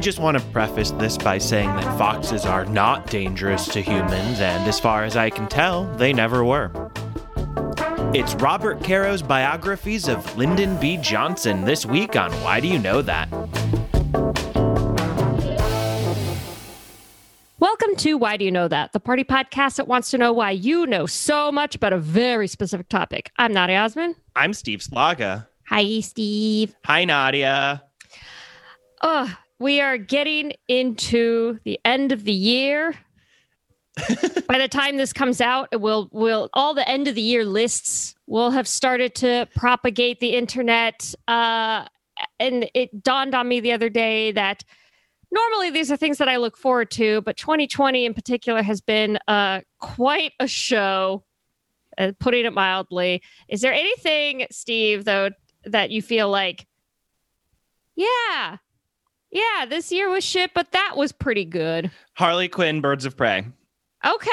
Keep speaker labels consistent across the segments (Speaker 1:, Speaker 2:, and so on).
Speaker 1: I just want to preface this by saying that foxes are not dangerous to humans, and as far as I can tell, they never were. It's Robert Caro's biographies of Lyndon B. Johnson this week on Why Do You Know That?
Speaker 2: Welcome to Why Do You Know That, the party podcast that wants to know why you know so much about a very specific topic. I'm Nadia Osman.
Speaker 1: I'm Steve Slaga.
Speaker 2: Hi, Steve.
Speaker 1: Hi, Nadia.
Speaker 2: Oh, we are getting into the end of the year. By the time this comes out, it will will all the end of the year lists will have started to propagate the internet. Uh, and it dawned on me the other day that normally these are things that I look forward to, but 2020 in particular has been uh, quite a show, uh, putting it mildly. Is there anything, Steve, though, that you feel like, yeah, yeah, this year was shit, but that was pretty good?
Speaker 1: Harley Quinn, Birds of Prey.
Speaker 2: Okay.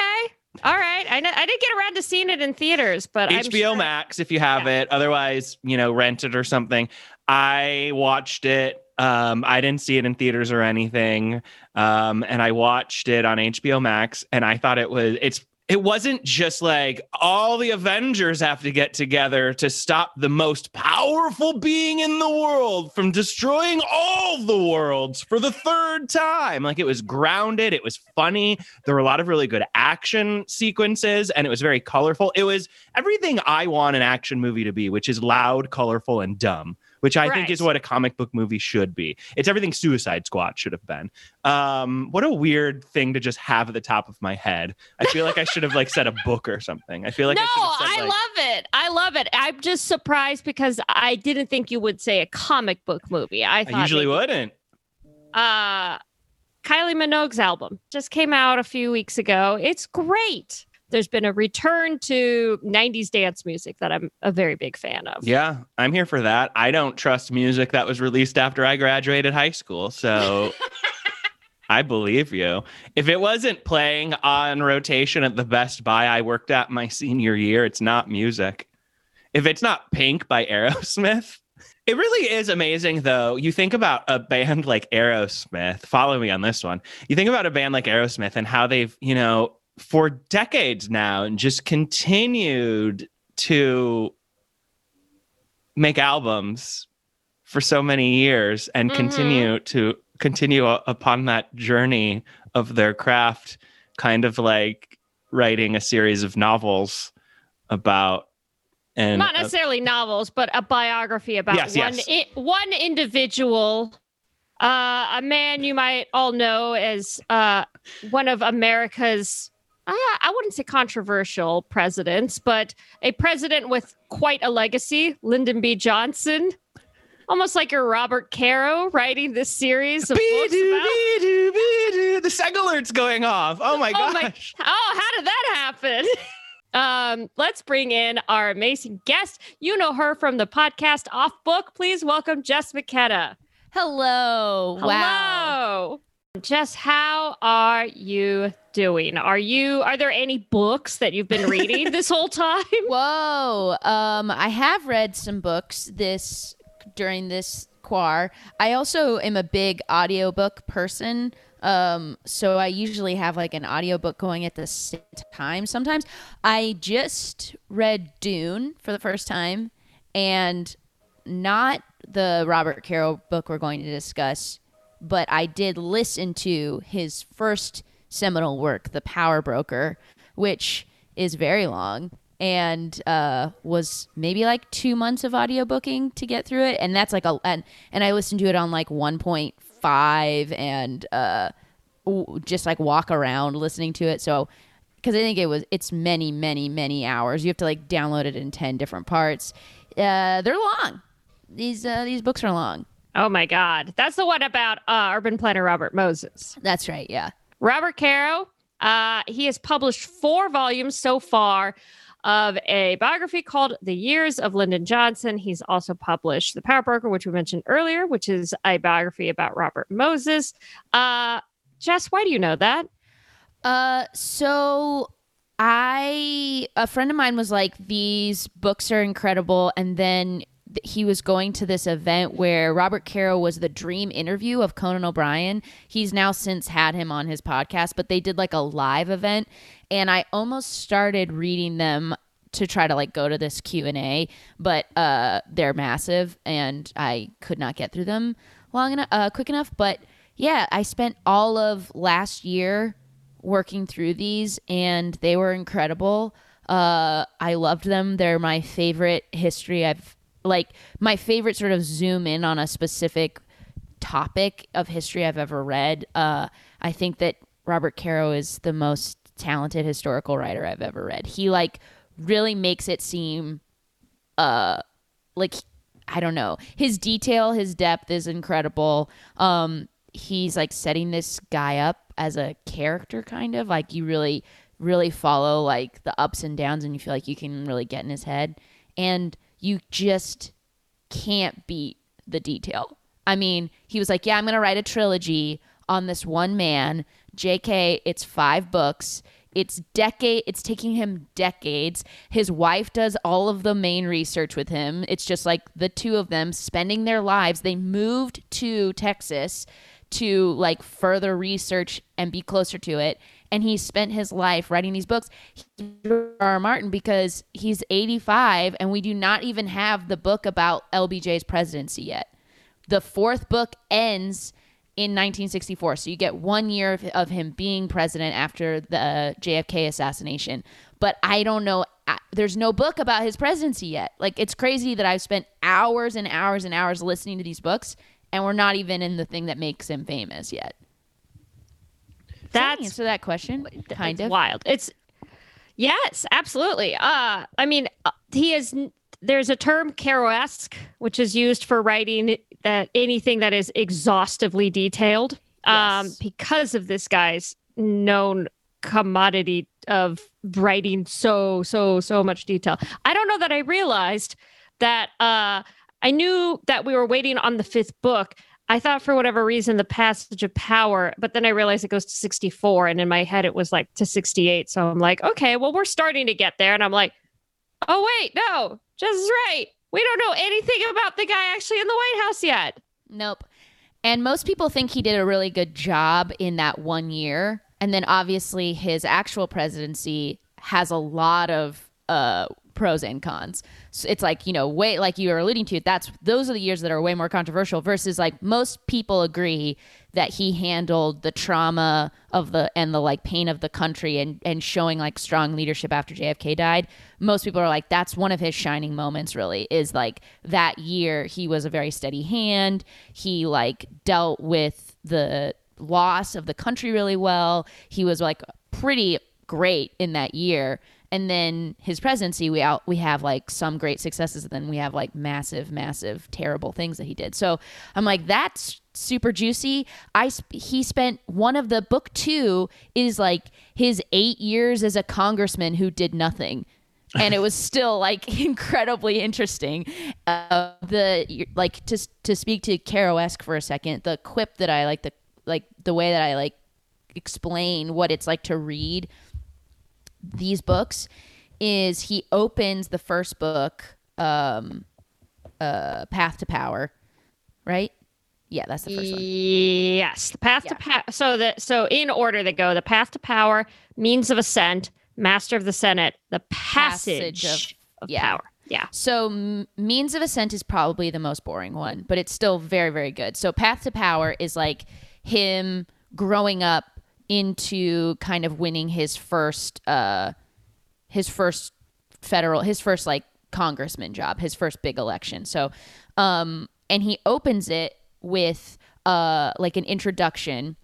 Speaker 2: All right. I, know, I didn't get around to seeing it in theaters, but
Speaker 1: HBO
Speaker 2: sure-
Speaker 1: Max if you have
Speaker 2: Yeah.
Speaker 1: it. Otherwise, you know, rent it or something. I watched it. Um, I didn't see it in theaters or anything. Um, and I watched it on HBO Max, and I thought it was it's it wasn't just like all the Avengers have to get together to stop the most powerful being in the world from destroying all the worlds for the third time. Like it was grounded, it was funny. There were a lot of really good action sequences, and it was very colorful. It was everything I want an action movie to be, which is loud, colorful, and dumb. Which I think is what a comic book movie should be. It's everything Suicide Squad should have been. Um, what a weird thing to just have at the top of my head. I feel like I should have like said a book or something. I feel like
Speaker 2: no,
Speaker 1: I should have said,
Speaker 2: I
Speaker 1: like,
Speaker 2: love it. I love it. I'm just surprised because I didn't think you would say a comic book movie. I thought
Speaker 1: I usually
Speaker 2: maybe-
Speaker 1: wouldn't.
Speaker 2: uh Kylie Minogue's album just came out a few weeks ago. It's great. There's been a return to 90s dance music that I'm a very big fan of.
Speaker 1: Yeah, I'm here for that. I don't trust music that was released after I graduated high school. So I believe you. If it wasn't playing on rotation at the Best Buy I worked at my senior year, it's not music. If it's not Pink by Aerosmith, it really is amazing though. You think about a band like Aerosmith, follow me on this one. You think about a band like Aerosmith and how they've, you know, for decades now and just continued to make albums for so many years and
Speaker 2: Mhm.
Speaker 1: continue to continue upon that journey of their craft kind of like writing a series of novels about and
Speaker 2: Not necessarily novels, but a biography about
Speaker 1: Yes,
Speaker 2: one
Speaker 1: yes.
Speaker 2: I- one individual, uh, a man you might all know as uh, one of America's. Uh, I wouldn't say controversial presidents, but a president with quite a legacy, Lyndon B. Johnson. Almost like your Robert Caro writing this series of books
Speaker 1: Be-do,
Speaker 2: about.
Speaker 1: be-do, be-do. the seg alert's going off oh my
Speaker 2: Oh my-
Speaker 1: gosh
Speaker 2: Oh, how did that happen? um, let's bring in our amazing guest. You know her from the podcast Off Book. Please welcome Jess McKenna.
Speaker 3: Hello. Wow.
Speaker 2: Jess, how are you doing? Are you are there any books that you've been reading this whole time?
Speaker 3: Whoa. Um, I have read some books this during this quar. I also am a big audiobook person. Um, so I usually have like an audiobook going at the same time sometimes. I just read Dune for the first time and not the Robert Caro book we're going to discuss, but I did listen to his first seminal work, The Power Broker, which is very long and uh, was maybe like two months of audiobooking to get through it. And that's like a, and, and I listened to it on like 1.5 and uh, just like walk around listening to it. So, because I think it was, it's many, many, many hours. You have to like download it in 10 different parts. Uh, they're long. These, uh, these books are long.
Speaker 2: Oh my God. That's the one about uh, urban planner Robert Moses.
Speaker 3: That's right. Yeah.
Speaker 2: Robert Caro, uh, he has published four volumes so far of a biography called The Years of Lyndon Johnson. He's also published The Power Broker, which we mentioned earlier, which is a biography about Robert Moses. Uh, Jess, why do you know that?
Speaker 3: Uh, so I a friend of mine was like, "These books are incredible," and then th- he was going to this event where Robert Caro was the dream interview of Conan O'Brien. He's now since had him on his podcast, but they did like a live event and I almost started reading them to try to like go to this Q&A, but uh they're massive and I could not get through them long enough uh quick enough, but yeah, I spent all of last year working through these and they were incredible. Uh I loved them. They're my favorite history I've like my favorite sort of zoom in on a specific topic of history I've ever read. Uh I think that Robert Caro is the most talented historical writer I've ever read. He like really makes it seem uh like I don't know. His detail, his depth is incredible. Um he's like setting this guy up as a character kind of like you really really follow like the ups and downs and you feel like you can really get in his head and you just can't beat the detail. I mean, he was like, "Yeah, I'm going to write a trilogy on this one man. JK, it's 5 books. It's decade it's taking him decades. His wife does all of the main research with him. It's just like the two of them spending their lives. They moved to Texas to like further research and be closer to it. And he spent his life writing these books. R. Martin because he's 85 and we do not even have the book about LBJ's presidency yet. The fourth book ends in 1964. So you get one year of, of him being president after the uh, JFK assassination. But I don't know. There's no book about his presidency yet. Like, it's crazy that I've spent hours and hours and hours listening to these books, and we're not even in the thing that makes him famous yet.
Speaker 2: That's
Speaker 3: answer that question. Kind of
Speaker 2: wild. It's yes, absolutely. Uh, I mean, uh, he is. There's a term Caro-esque, which is used for writing that anything that is exhaustively detailed. Um,
Speaker 3: Yes.
Speaker 2: because of this guy's known commodity of writing so so so much detail. I don't know that I realized that. Uh, I knew that we were waiting on the fifth book. I thought for whatever reason the passage of power, but then I realized it goes to 64 and in my head it was like to 68. So I'm like, okay, well we're starting to get there and I'm like, "Oh wait, no. Just right. We don't know anything about the guy actually in the White House yet."
Speaker 3: Nope. And most people think he did a really good job in that one year. And then obviously his actual presidency has a lot of uh, pros and cons. So it's like, you know, way like you were alluding to, that's those are the years that are way more controversial versus like most people agree that he handled the trauma of the and the like pain of the country and and showing like strong leadership after JFK died. Most people are like that's one of his shining moments really is like that year he was a very steady hand. He like dealt with the loss of the country really well. He was like pretty great in that year. And then his presidency, we out we have like some great successes, and then we have like massive, massive, terrible things that he did. So I'm like, that's super juicy. I sp- he spent one of the book two is like his eight years as a congressman who did nothing. and it was still like incredibly interesting. Uh, the like to to speak to Caro-esque for a second, the quip that I like the like the way that I like explain what it's like to read these books is he opens the first book um uh path to power right yeah that's the first one
Speaker 2: Yes, the path to power. So that so in order they go: the path to power, means of ascent, master of the Senate, the passage,
Speaker 3: Passage
Speaker 2: of,
Speaker 3: of- yeah.
Speaker 2: power. Yeah.
Speaker 3: So M- Means of Ascent is probably the most boring one, but it's still very very good. So Path to Power is like him growing up into kind of winning his first uh his first federal his first like congressman job, his first big election. So um and he opens it with uh like an introduction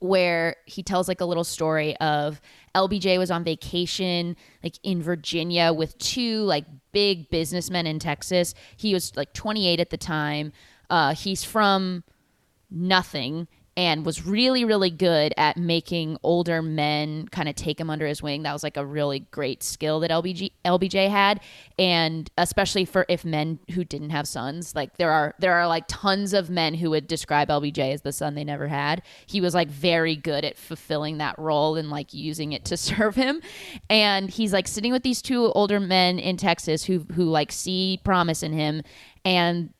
Speaker 3: where he tells like a little story of LBJ was on vacation like in Virginia with two like big businessmen in Texas. He was like 28 at the time. Uh, he's from nothing and was really really good at making older men kind of take him under his wing. That was like a really great skill that LBG LBJ had. And especially for if men who didn't have sons like there are there are like tons of men who would describe LBJ as the son they never had. He was like very good at fulfilling that role and like using it to serve him. And he's like sitting with these two older men in Texas who who like see promise in him. And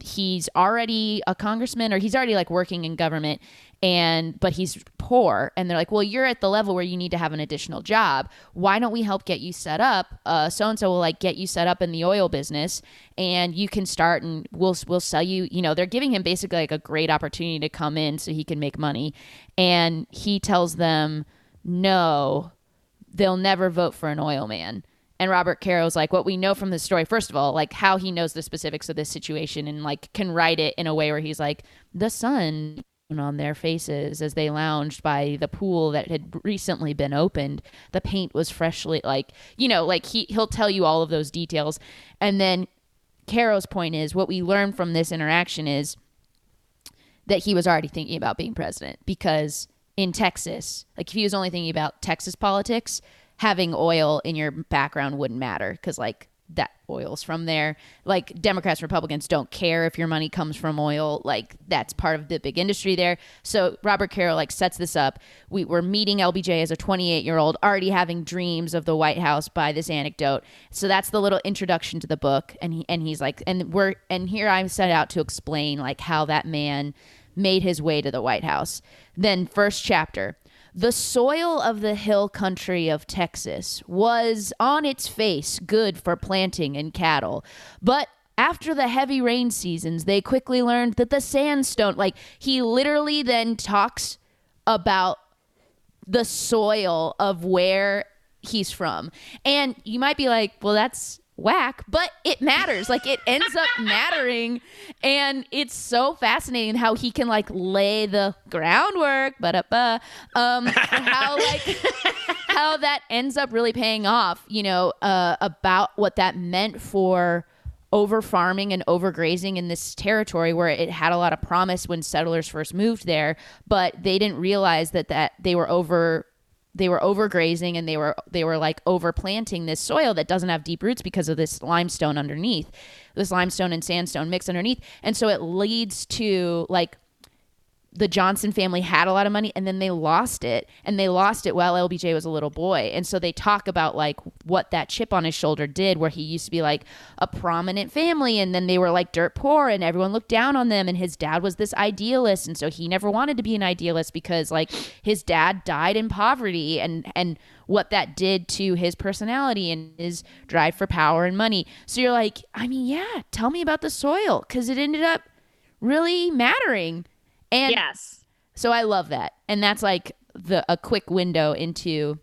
Speaker 3: he's already a congressman or he's already like working in government and but he's poor and they're like well you're at the level where you need to have an additional job. Why don't we help get you set up? So and so will like get you set up in the oil business and you can start and we'll we'll sell you you know they're giving him basically like a great opportunity to come in so he can make money. And he tells them no they'll never vote for an oil man and Robert Caro's like, what we know from this story, first of all, like how he knows the specifics of this situation and like can write it in a way where he's like, the sun on their faces as they lounged by the pool that had recently been opened. The paint was freshly like, you know, like he he'll tell you all of those details. And then Caro's point is what we learn from this interaction is that he was already thinking about being president because in Texas, like if he was only thinking about Texas politics, having oil in your background wouldn't matter because like that oil's from there. Like Democrats, Republicans don't care if your money comes from oil. Like that's part of the big industry there. So Robert Caro like sets this up. We were meeting LBJ as a 28 year old, already having dreams of the White House by this anecdote. So that's the little introduction to the book. And he and he's like, and we're and here I'm set out to explain like how that man made his way to the White House. Then first chapter. The soil of the hill country of Texas was on its face good for planting and cattle, but after the heavy rain seasons, they quickly learned that the sandstone, like he literally then talks about the soil of where he's from. And you might be like, well, that's whack, but it matters. Like it ends up mattering. And it's so fascinating how he can like lay the groundwork, but uh, um, how like how that ends up really paying off, you know, uh, about what that meant for over farming and overgrazing in this territory where it had a lot of promise when settlers first moved there, but they didn't realize that that they were over they were overgrazing and they were they were like overplanting this soil that doesn't have deep roots because of this limestone underneath this limestone and sandstone mix underneath. And so it leads to like the Johnson family had a lot of money and then they lost it and they lost it while LBJ was a little boy. And so they talk about like what that chip on his shoulder did where he used to be like a prominent family and then they were like dirt poor and everyone looked down on them and his dad was this idealist and so he never wanted to be an idealist because like his dad died in poverty and and what that did to his personality and his drive for power and money. So you're like, I mean, yeah, tell me about the soil cuz it ended up really mattering and
Speaker 2: yes.
Speaker 3: So I love that. And that's like the a quick window into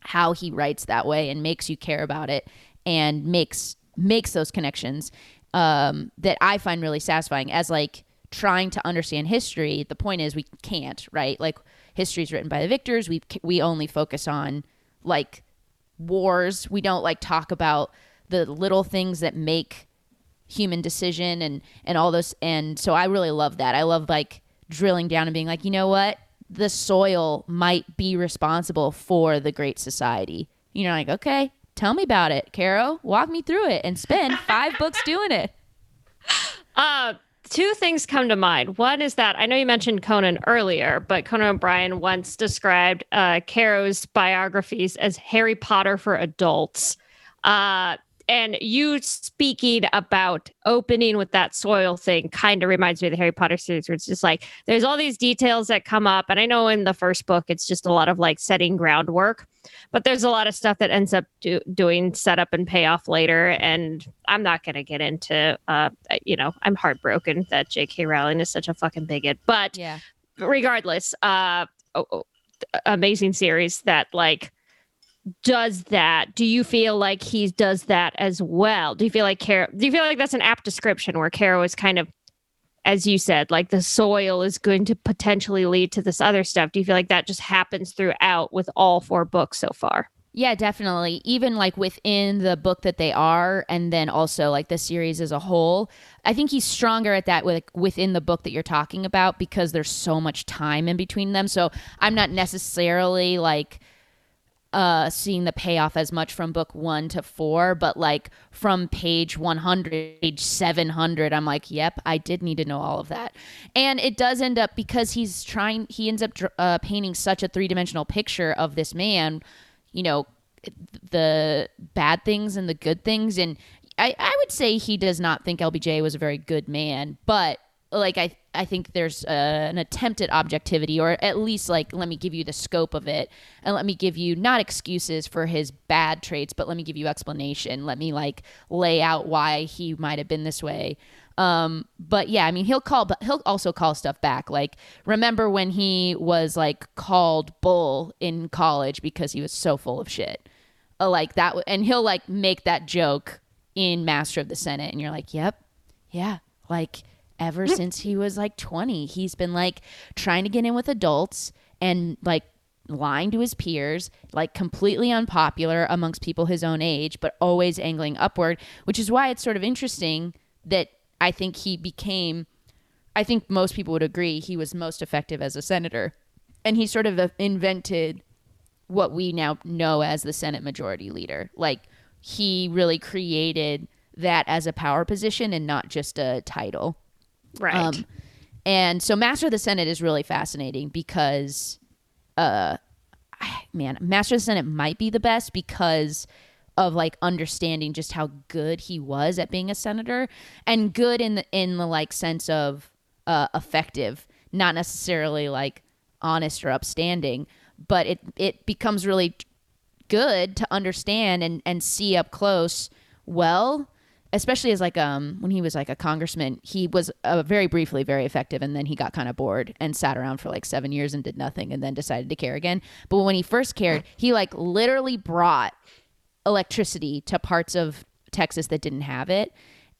Speaker 3: how he writes that way and makes you care about it and makes makes those connections um, that I find really satisfying as like trying to understand history. The point is we can't, right? Like history is written by the victors. We we only focus on like wars. We don't like talk about the little things that make human decision and and all those and so I really love that. I love like drilling down and being like, you know what? The soil might be responsible for the great society. You know, like, okay, tell me about it, Caro. Walk me through it and spend five books doing it.
Speaker 2: Uh, two things come to mind. One is that I know you mentioned Conan earlier, but Conan O'Brien once described uh, Caro's biographies as Harry Potter for adults. Uh, and you speaking about opening with that soil thing kind of reminds me of the Harry Potter series where it's just like there's all these details that come up. And I know in the first book, it's just a lot of like setting groundwork, but there's a lot of stuff that ends up do, doing setup and payoff later. And I'm not going to get into, uh, you know, I'm heartbroken that J.K. Rowling is such a fucking bigot. But
Speaker 3: yeah.
Speaker 2: regardless, uh, oh, oh, amazing series that like does that, do you feel like he does that as well? Do you feel like Caro? Do you feel like that's an apt description where Caro is kind of, as you said, like the soil is going to potentially lead to this other stuff? Do you feel like that just happens throughout with all four books so far?
Speaker 3: Yeah, definitely. Even like within the book that they are, and then also like the series as a whole. I think he's stronger at that with, within the book that you're talking about because there's so much time in between them. So I'm not necessarily like uh seeing the payoff as much from book 1 to 4 but like from page 100 page 700 I'm like yep I did need to know all of that. And it does end up because he's trying he ends up uh, painting such a three-dimensional picture of this man you know the bad things and the good things. And I, I would say he does not think LBJ was a very good man but like I I think there's uh, an attempt at objectivity, or at least like let me give you the scope of it, and let me give you not excuses for his bad traits, but let me give you explanation. Let me like lay out why he might have been this way. Um, but yeah, I mean, he'll call, but he'll also call stuff back. Like, remember when he was like called bull in college because he was so full of shit, uh, like that, and he'll like make that joke in Master of the Senate, and you're like, yep, yeah, like ever since he was like 20. He's been like trying to get in with adults and like lying to his peers, like completely unpopular amongst people his own age, but always angling upward, which is why it's sort of interesting that I think he became, I think most people would agree he was most effective as a senator. And he sort of uh, invented what we now know as the Senate Majority Leader. Like he really created that as a power position and not just a title.
Speaker 2: Right. Um,
Speaker 3: and so Master of the Senate is really fascinating because, uh, man, Master of the Senate might be the best because of like understanding just how good he was at being a senator and good in the in the like sense of uh, effective, not necessarily like honest or upstanding, but it it becomes really good to understand and and see up close. Well, especially as like um when he was like a congressman he was uh, very briefly very effective and then he got kind of bored and sat around for like seven years and did nothing and then decided to care again. But when he first cared he like literally brought electricity to parts of texas that didn't have it.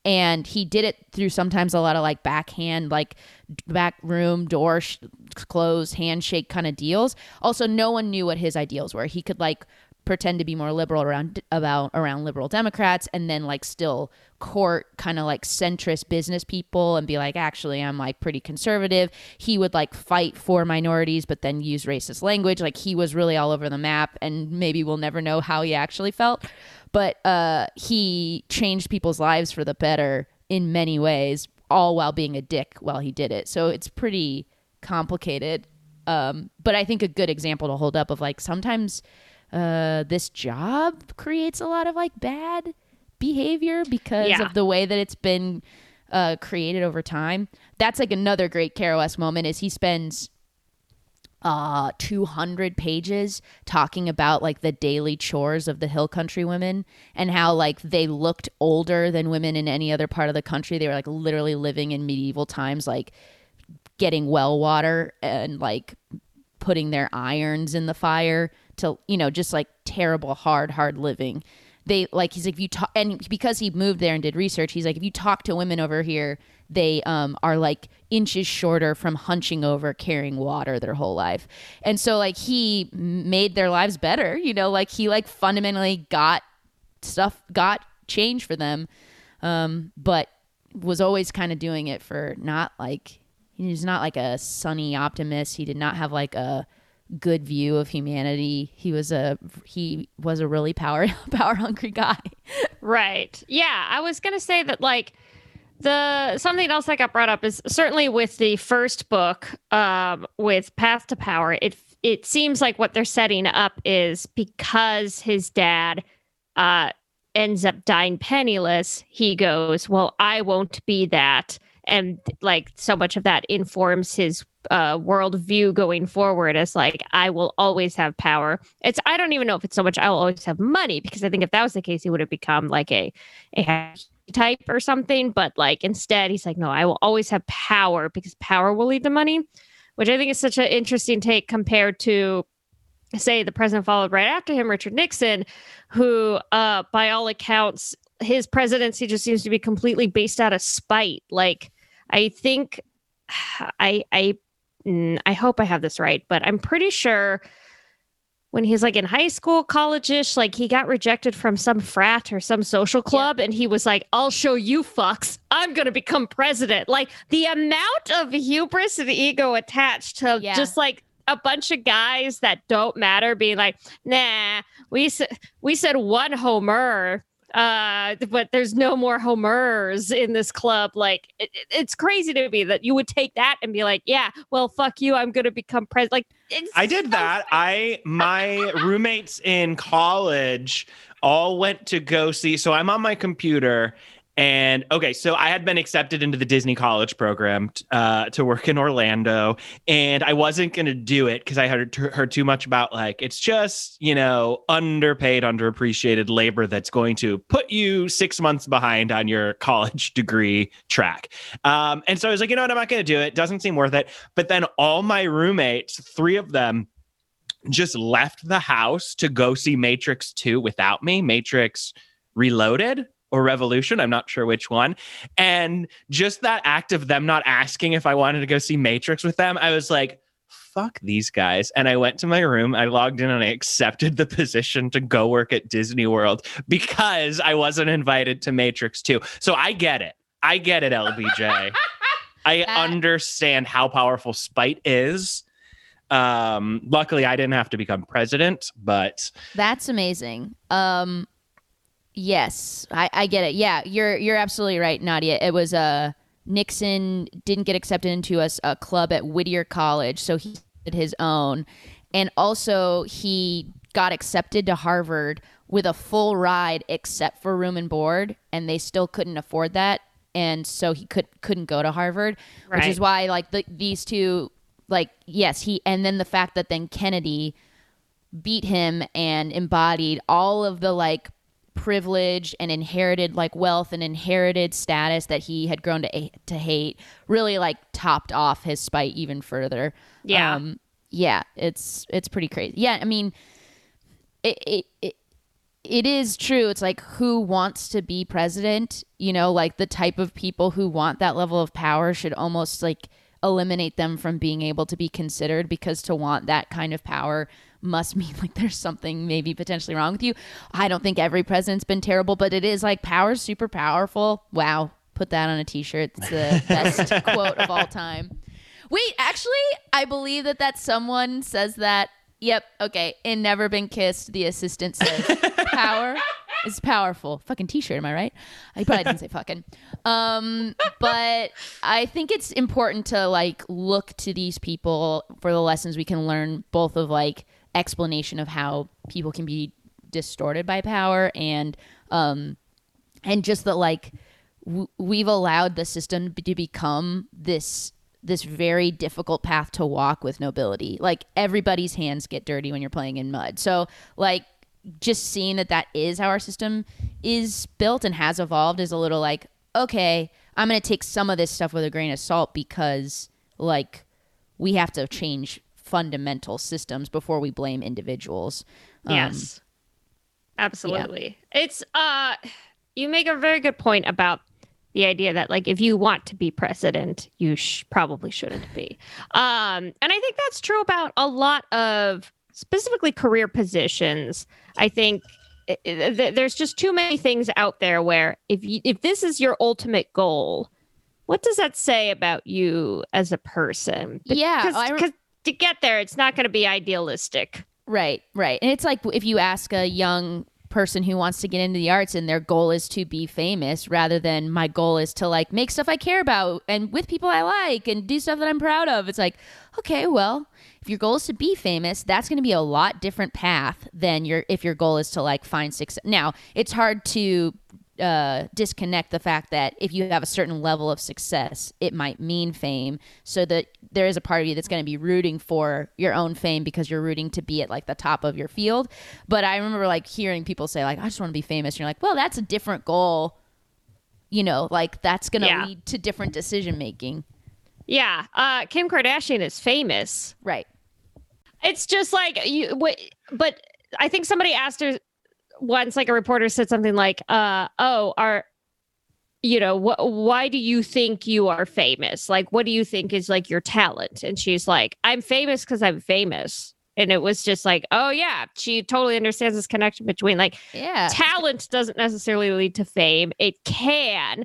Speaker 3: And he did it through sometimes a lot of like backhand like back room door sh- closed handshake kind of deals. Also no one knew what his ideals were. He could like pretend to be more liberal around about around liberal Democrats and then like still court kind of like centrist business people and be like actually I'm like pretty conservative. He would like fight for minorities but then use racist language. Like he was really all over the map and maybe we'll never know how he actually felt. But uh he changed people's lives for the better in many ways all while being a dick while he did it. So it's pretty complicated. Um but I think a good example to hold up of like sometimes uh, this job creates a lot of like bad behavior because yeah. of the way that it's been uh, created over time. That's like another great Caro moment is he spends uh 200 pages talking about like the daily chores of the hill country women and how like they looked older than women in any other part of the country they were like literally living in medieval times like getting well water and like putting their irons in the fire to you know just like terrible hard hard living. They like he's like if you talk and because he moved there and did research he's like if you talk to women over here they um, are like inches shorter from hunching over carrying water their whole life. And so like he made their lives better you know like he like fundamentally got stuff got change for them um, but was always kind of doing it for not like he's not like a sunny optimist. He did not have like a good view of humanity. He was a he was a really power power hungry guy.
Speaker 2: right. Yeah, I was going to say that like the something else that got brought up is certainly with the first book um with Path to Power. It it seems like what they're setting up is because his dad uh ends up dying penniless, he goes, "Well, I won't be that." And like so much of that informs his uh, worldview going forward as like I will always have power. It's I don't even know if it's so much I will always have money because I think if that was the case, he would have become like a a type or something. But like instead, he's like, no, I will always have power because power will lead to money, which I think is such an interesting take compared to say the president followed right after him, Richard Nixon, who uh by all accounts his presidency just seems to be completely based out of spite. Like I think I I Mm, I hope I have this right, but I'm pretty sure when he's like in high school, college-ish, like he got rejected from some frat or some social club, and he was like, "I'll show you fucks. I'm gonna become president." Like the amount of hubris and ego attached to
Speaker 3: Yeah.
Speaker 2: just like a bunch of guys that don't matter being like, "Nah, we said we said one Homer." Uh, but there's no more Homers in this club. Like, it, it- it's crazy to me that you would take that and be like, "Yeah, well, fuck you. I'm gonna become president." Like,
Speaker 1: I did
Speaker 2: so
Speaker 1: that. I my roommates in college all went to go see. So I'm on my computer, and okay, so I had been accepted into the Disney College program uh, to work in Orlando, and I wasn't going to do it because I heard, heard too much about like it's just you know underpaid, underappreciated labor that's going to put you six months behind on your college degree track. Um, and so I was like, you know what, I'm not going to do it. Doesn't seem worth it. But then all my roommates, three of them, just left the house to go see Matrix 2 without me, Matrix Reloaded or Revolution. I'm not sure which one. And just that act of them not asking if I wanted to go see Matrix with them, I was like, fuck these guys. And I went to my room, I logged in and I accepted the position to go work at Disney World because I wasn't invited to Matrix 2. So I get it. I get it, LBJ. I
Speaker 3: That-
Speaker 1: understand how powerful spite is. Um, luckily, I didn't have to become president, but
Speaker 3: That's amazing. Um, yes, I, I get it. Yeah, you're you're absolutely right, Nadia. It was uh, Nixon didn't get accepted into a, a club at Whittier College, so he did his own, and also he got accepted to Harvard with a full ride except for room and board, and they still couldn't afford that, and so he could couldn't go to Harvard, which is why like the, these two, like yes, he and then the fact that then Kennedy beat him and embodied all of the like privilege and inherited like wealth and inherited status that he had grown to to hate really like topped off his spite even further.
Speaker 2: Yeah.
Speaker 3: Um yeah, it's it's pretty crazy. Yeah, I mean it it, it it is true. It's like who wants to be president? You know, like the type of people who want that level of power should almost like eliminate them from being able to be considered because to want that kind of power must mean like there's something maybe potentially wrong with you. I don't think every president's been terrible, but it is like power's super powerful. Wow. Put that on a t-shirt. It's the best quote of all time. Wait, actually, I believe that that someone says that. Yep. Okay. In Never Been Kissed, the assistant says, "Power is powerful." Fucking t-shirt. Am I right? I probably didn't say fucking. Um, but I think it's important to like look to these people for the lessons we can learn, both of like explanation of how people can be distorted by power and um and just that like w- we've allowed the system to become this this very difficult path to walk with nobility like everybody's hands get dirty when you're playing in mud so like just seeing that that is how our system is built and has evolved is a little like okay i'm going to take some of this stuff with a grain of salt because like we have to change fundamental systems before we blame individuals Um,
Speaker 2: Yes. Absolutely. It's uh you make a very good point about the idea that like if you want to be president, you sh- probably shouldn't be. Um and I think that's true about a lot of specifically career positions. I think there's just too many things out there where if you, if this is your ultimate goal, what does that say about you as a person?
Speaker 3: Yeah,
Speaker 2: because to get there, it's not going to be idealistic.
Speaker 3: Right, right. And it's like if you ask a young person who wants to get into the arts and their goal is to be famous rather than my goal is to like make stuff I care about and with people I like and do stuff that I'm proud of. It's like, okay, well, if your goal is to be famous, that's going to be a lot different path than your if your goal is to like find success. Now, it's hard to uh, disconnect the fact that if you have a certain level of success, it might mean fame. So that there is a part of you that's going to be rooting for your own fame because you're rooting to be at like the top of your field. But I remember like hearing people say like, "I just want to be famous." And you're like, "Well, that's a different goal." You know, like that's going to
Speaker 2: Yeah.
Speaker 3: lead to different decision making.
Speaker 2: Yeah, uh, Kim Kardashian is famous.
Speaker 3: Right.
Speaker 2: It's just like you. But I think somebody asked her once, like a reporter said something like, uh, "Oh, are you know wh- why do you think you are famous? Like, what do you think is like your talent?" And she's like, "I'm famous because I'm famous. And it was just like, oh yeah, she totally understands this connection between like
Speaker 3: Yeah.
Speaker 2: talent doesn't necessarily lead to fame. It can.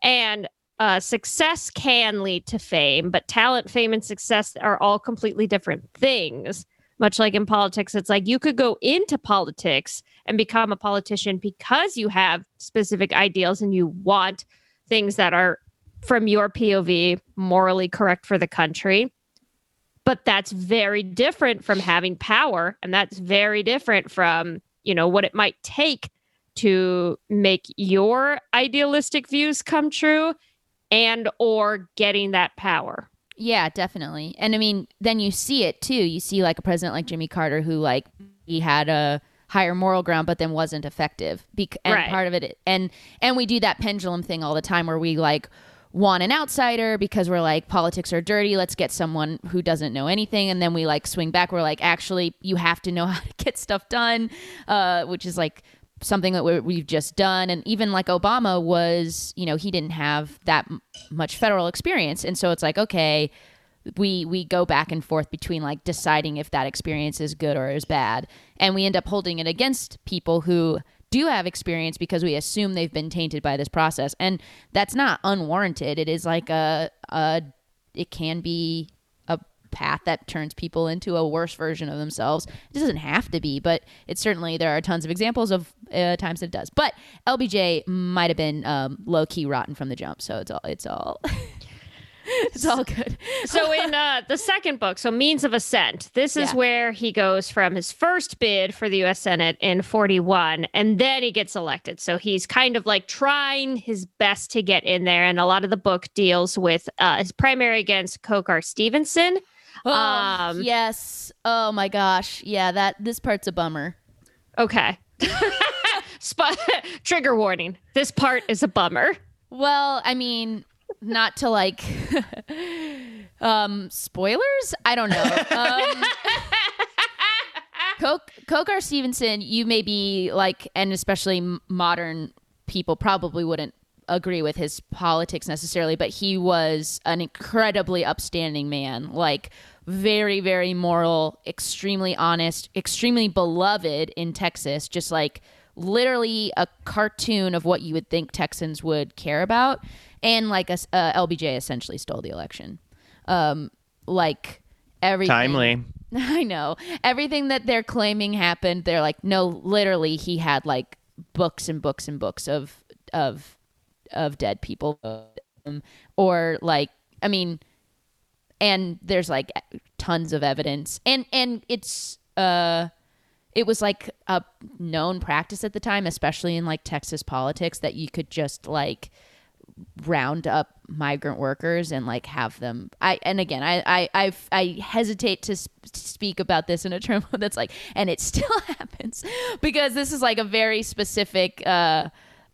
Speaker 2: And uh, success can lead to fame, but talent, fame, and success are all completely different things. Much like in politics, it's like you could go into politics and become a politician because you have specific ideals and you want things that are, from your POV, morally correct for the country. But that's very different from having power. And that's very different from, you know, what it might take to make your idealistic views come true and or getting that power.
Speaker 3: Yeah, definitely. And I mean, then you see it too. You see like a president like Jimmy Carter who like he had a higher moral ground but then wasn't effective. Bec- and
Speaker 2: Right.
Speaker 3: part of it and and we do that pendulum thing all the time where we like want an outsider because we're like politics are dirty, let's get someone who doesn't know anything and then we like swing back we're like actually you have to know how to get stuff done uh which is like something that we- we've just done. And even like obama was you know he didn't have that m- much federal experience. And so it's like okay we we go back and forth between like deciding if that experience is good or is bad. And we end up holding it against people who do have experience because we assume they've been tainted by this process. And that's not unwarranted. It is like a a it can be path that turns people into a worse version of themselves. It doesn't have to be, but it certainly there are tons of examples of uh, times that it does. But LBJ might have been um, low key rotten from the jump, so it's all it's all it's all good.
Speaker 2: So in uh, the second book, so Means of Ascent, this is
Speaker 3: Yeah.
Speaker 2: where he goes from his first bid for the U.S. Senate in 41, and then he gets elected. So he's kind of like trying his best to get in there, and a lot of the book deals with uh, his primary against Kokar Stevenson.
Speaker 3: Oh,
Speaker 2: Um,
Speaker 3: yes. Oh my gosh. Yeah. That this part's a bummer.
Speaker 2: Okay. Sp- trigger warning. This part is a bummer.
Speaker 3: Well, I mean, not to like um spoilers. I don't know. Um, Coke Kokar Stevenson, you may be like, and especially modern people probably wouldn't agree with his politics necessarily, but he was an incredibly upstanding man, like very, very moral, extremely honest, extremely beloved in Texas, just like literally a cartoon of what you would think Texans would care about. And like a, uh, LBJ essentially stole the election. Um, like everything.
Speaker 1: Timely.
Speaker 3: I know. Everything that they're claiming happened, they're like, no, literally he had like books and books and books of of of dead people. Um, or like I mean and there's like tons of evidence. And and it's uh it was like a known practice at the time, especially in like Texas politics, that you could just like round up migrant workers and like have them i and again i i I've, i hesitate to sp- speak about this in a term that's like and it still happens because this is like a very specific uh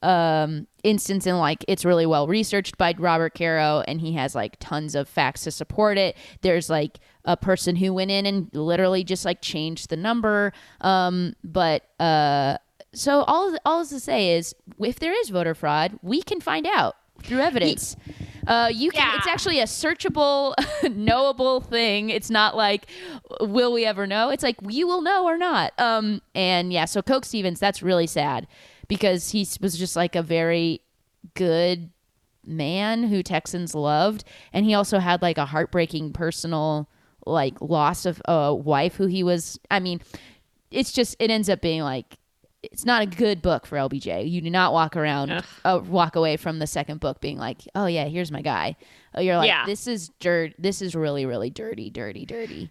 Speaker 3: um instance in like it's really well researched by robert caro and he has like tons of facts to support it. There's like a person who went in and literally just like changed the number. Um but uh so all all is to say is if there is voter fraud we can find out through evidence. Uh, you can
Speaker 2: Yeah.
Speaker 3: it's actually a searchable knowable thing. It's not like will we ever know? It's like you will know or not. Um and yeah so coke stevens that's really sad because he was just like a very good man who texans loved and he also had like a heartbreaking personal like loss of a wife who he was i mean it's just it ends up being like it's not a good book for LBJ. You do not walk around, uh, walk away from the second book being like, "Oh yeah, here's my guy." Uh, You're like,
Speaker 2: Yeah.
Speaker 3: "This is dirt. This is really, really dirty, dirty, dirty."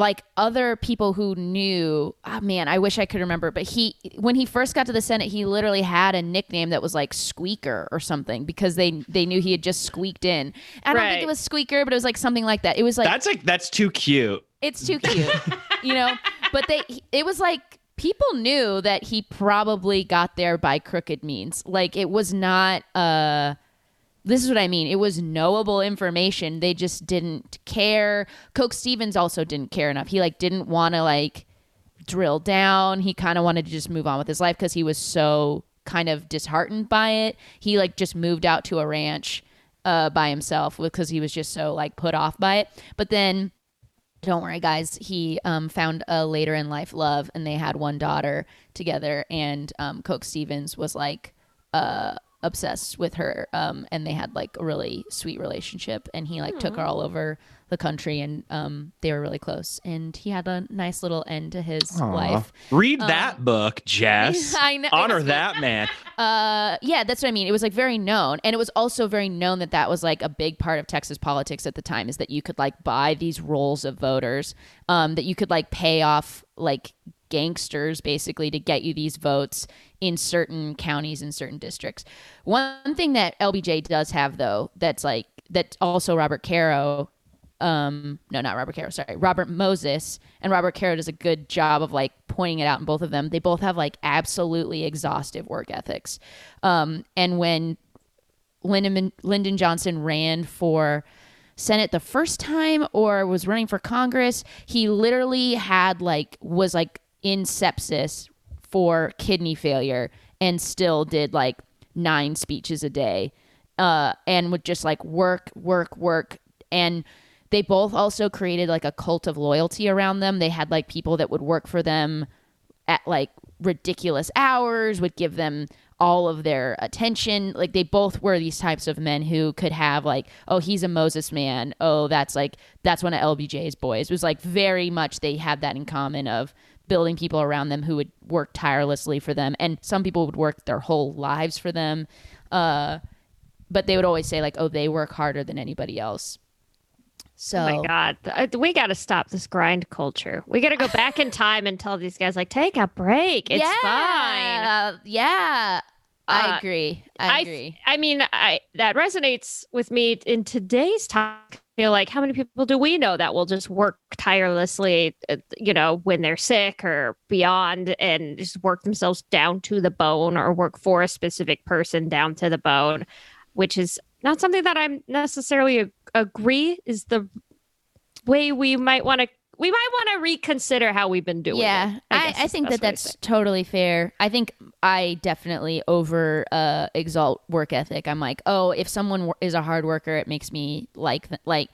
Speaker 3: Like other people who knew, oh man, I wish I could remember. But he, when he first got to the Senate, he literally had a nickname that was like Squeaker or something because they they knew he had just squeaked in. I don't think it was Squeaker, but it was like something like that. It was like
Speaker 1: That's like that's too cute.
Speaker 3: it's too cute, you know. But they, it was like people knew that he probably got there by crooked means. Like it was not. uh This is what I mean. It was knowable information. They just didn't care. Coke Stevens also didn't care enough. He like didn't want to like drill down. He kind of wanted to just move on with his life because he was so kind of disheartened by it. He like just moved out to a ranch uh, by himself because he was just so like put off by it. But then don't worry, guys. He um, found a later in life love, and they had one daughter together. And um, Coke Stevens was like uh, obsessed with her, um, and they had like a really sweet relationship. And he like took her all over the country, and um, they were really close. And he had a nice little end to his
Speaker 1: Aw.
Speaker 3: life.
Speaker 1: Read that book, Jess.
Speaker 3: I know.
Speaker 1: Honor that man.
Speaker 3: Uh, yeah, that's what I mean. It was like very known, and it was also very known that that was like a big part of Texas politics at the time. Is that you could like buy these rolls of voters, um, that you could like pay off like gangsters basically to get you these votes in certain counties and certain districts. One thing that LBJ does have though, that's like that also Robert Caro um no not robert caro sorry robert moses and robert caro does a good job of like pointing it out in both of them they both have like absolutely exhaustive work ethics um and when lyndon, lyndon johnson ran for senate the first time or was running for congress he literally had like was like in sepsis for kidney failure and still did like nine speeches a day uh, and would just like work, work, work. And they both also created like a cult of loyalty around them. They had like people that would work for them at like ridiculous hours, would give them all of their attention. Like they both were these types of men who could have like, oh, he's a Moses man. Oh, that's like that's one of LBJ's boys. It was like very much they had that in common of building people around them who would work tirelessly for them, and some people would work their whole lives for them. Uh, but they would always say like, oh, they work harder than anybody else. So
Speaker 2: Oh my god, we got to stop this grind culture. We got to go back in time and tell these guys like, take a break. It's fine.
Speaker 3: yeah, Yeah, I
Speaker 2: Uh,
Speaker 3: agree. I
Speaker 2: I
Speaker 3: agree.
Speaker 2: I mean, I that resonates with me in today's time. I feel like how many people do we know that will just work tirelessly, uh, you know, when they're sick or beyond, and just work themselves down to the bone, or work for a specific person down to the bone, which is not something that I'm necessarily ag- agree is the way we might want to. We might want to reconsider how we've been doing.
Speaker 3: yeah,
Speaker 2: it,
Speaker 3: I,
Speaker 2: guess
Speaker 3: I think that that's totally fair. I think I definitely over uh, exalt work ethic. I'm like, oh, if someone is a hard worker, it makes me like like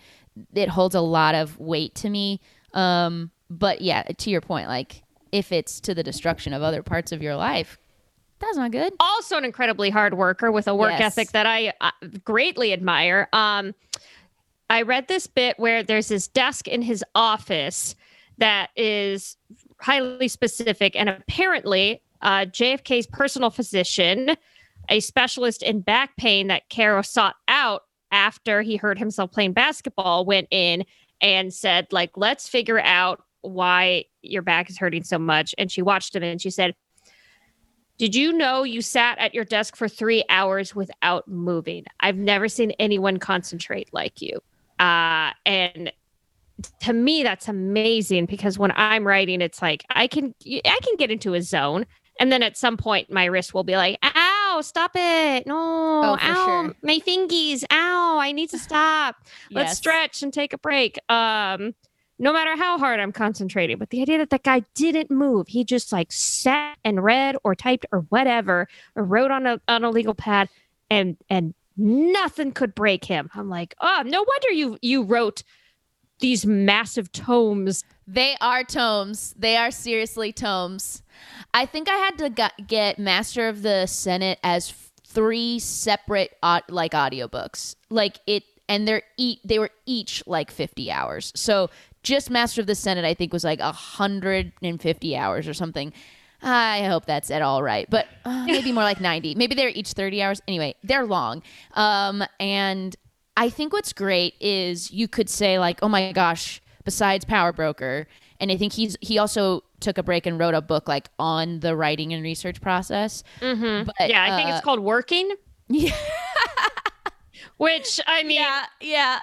Speaker 3: it holds a lot of weight to me. Um, but yeah, to your point, like if it's to the destruction of other parts of your life, that's not good.
Speaker 2: also an incredibly hard worker with a work
Speaker 3: Yes.
Speaker 2: ethic that I uh, greatly admire. Um, I read this bit where there's this desk in his office that is highly specific, and apparently, uh, JFK's personal physician, a specialist in back pain that Caro sought out after he hurt himself playing basketball, went in and said, like, let's figure out why your back is hurting so much. And she watched him and she said, did you know you sat at your desk for three hours without moving? I've never seen anyone concentrate like you. Uh, and to me, that's amazing because when I'm writing, it's like I can I can get into a zone, and then at some point, my wrist will be like, "Ow, stop it! No,
Speaker 3: Oh,
Speaker 2: ow,
Speaker 3: sure.
Speaker 2: my fingies! Ow, I need to stop. Let's
Speaker 3: Yes.
Speaker 2: stretch and take a break." Um, no matter how hard I'm concentrating. But the idea that that guy didn't move, he just like sat and read or typed or whatever, or wrote on a on a legal pad, and and nothing could break him. I'm like, oh, no wonder you you wrote these massive tomes.
Speaker 3: They are tomes. They are seriously tomes. I think I had to get Master of the Senate as three separate au- like audiobooks. Like it and they're each they were each like 50 hours. So just Master of the Senate I think was like 150 hours or something. I hope that's at all right, but uh, maybe more like 90. Maybe they're each 30 hours. Anyway, they're long. Um, and I think what's great is you could say like, oh my gosh, besides Power Broker, and I think he's he also took a break and wrote a book like on the writing and research process.
Speaker 2: Mm-hmm.
Speaker 3: But,
Speaker 2: yeah, I think
Speaker 3: uh,
Speaker 2: it's called Working.
Speaker 3: Yeah.
Speaker 2: Which I mean,
Speaker 3: Yeah, yeah.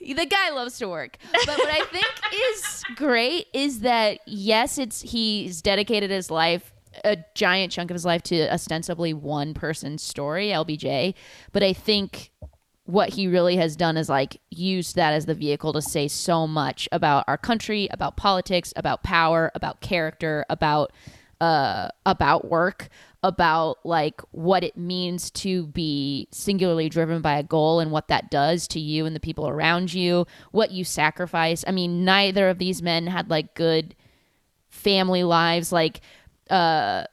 Speaker 3: The guy loves to work. But what I think is great is that yes, it's he's dedicated his life a giant chunk of his life to ostensibly one person's story, LBJ, but I think what he really has done is like used that as the vehicle to say so much about our country, about politics, about power, about character, about uh about work about like what it means to be singularly driven by a goal and what that does to you and the people around you, what you sacrifice. I mean, neither of these men had like good family lives like uh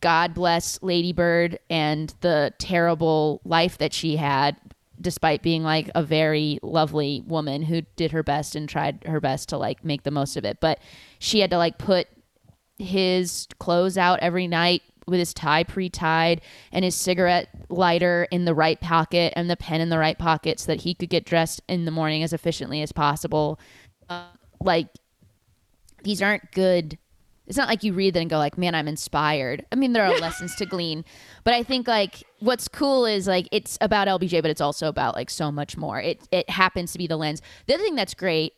Speaker 3: God bless Lady Bird and the terrible life that she had despite being like a very lovely woman who did her best and tried her best to like make the most of it. But she had to like put his clothes out every night with his tie pre-tied and his cigarette lighter in the right pocket and the pen in the right pocket so that he could get dressed in the morning as efficiently as possible. Uh, like these aren't good. It's not like you read that and go like man i'm inspired. I mean there are lessons to glean. But i think like what's cool is like it's about lbj but it's also about like so much more. It it happens to be the lens. The other thing that's great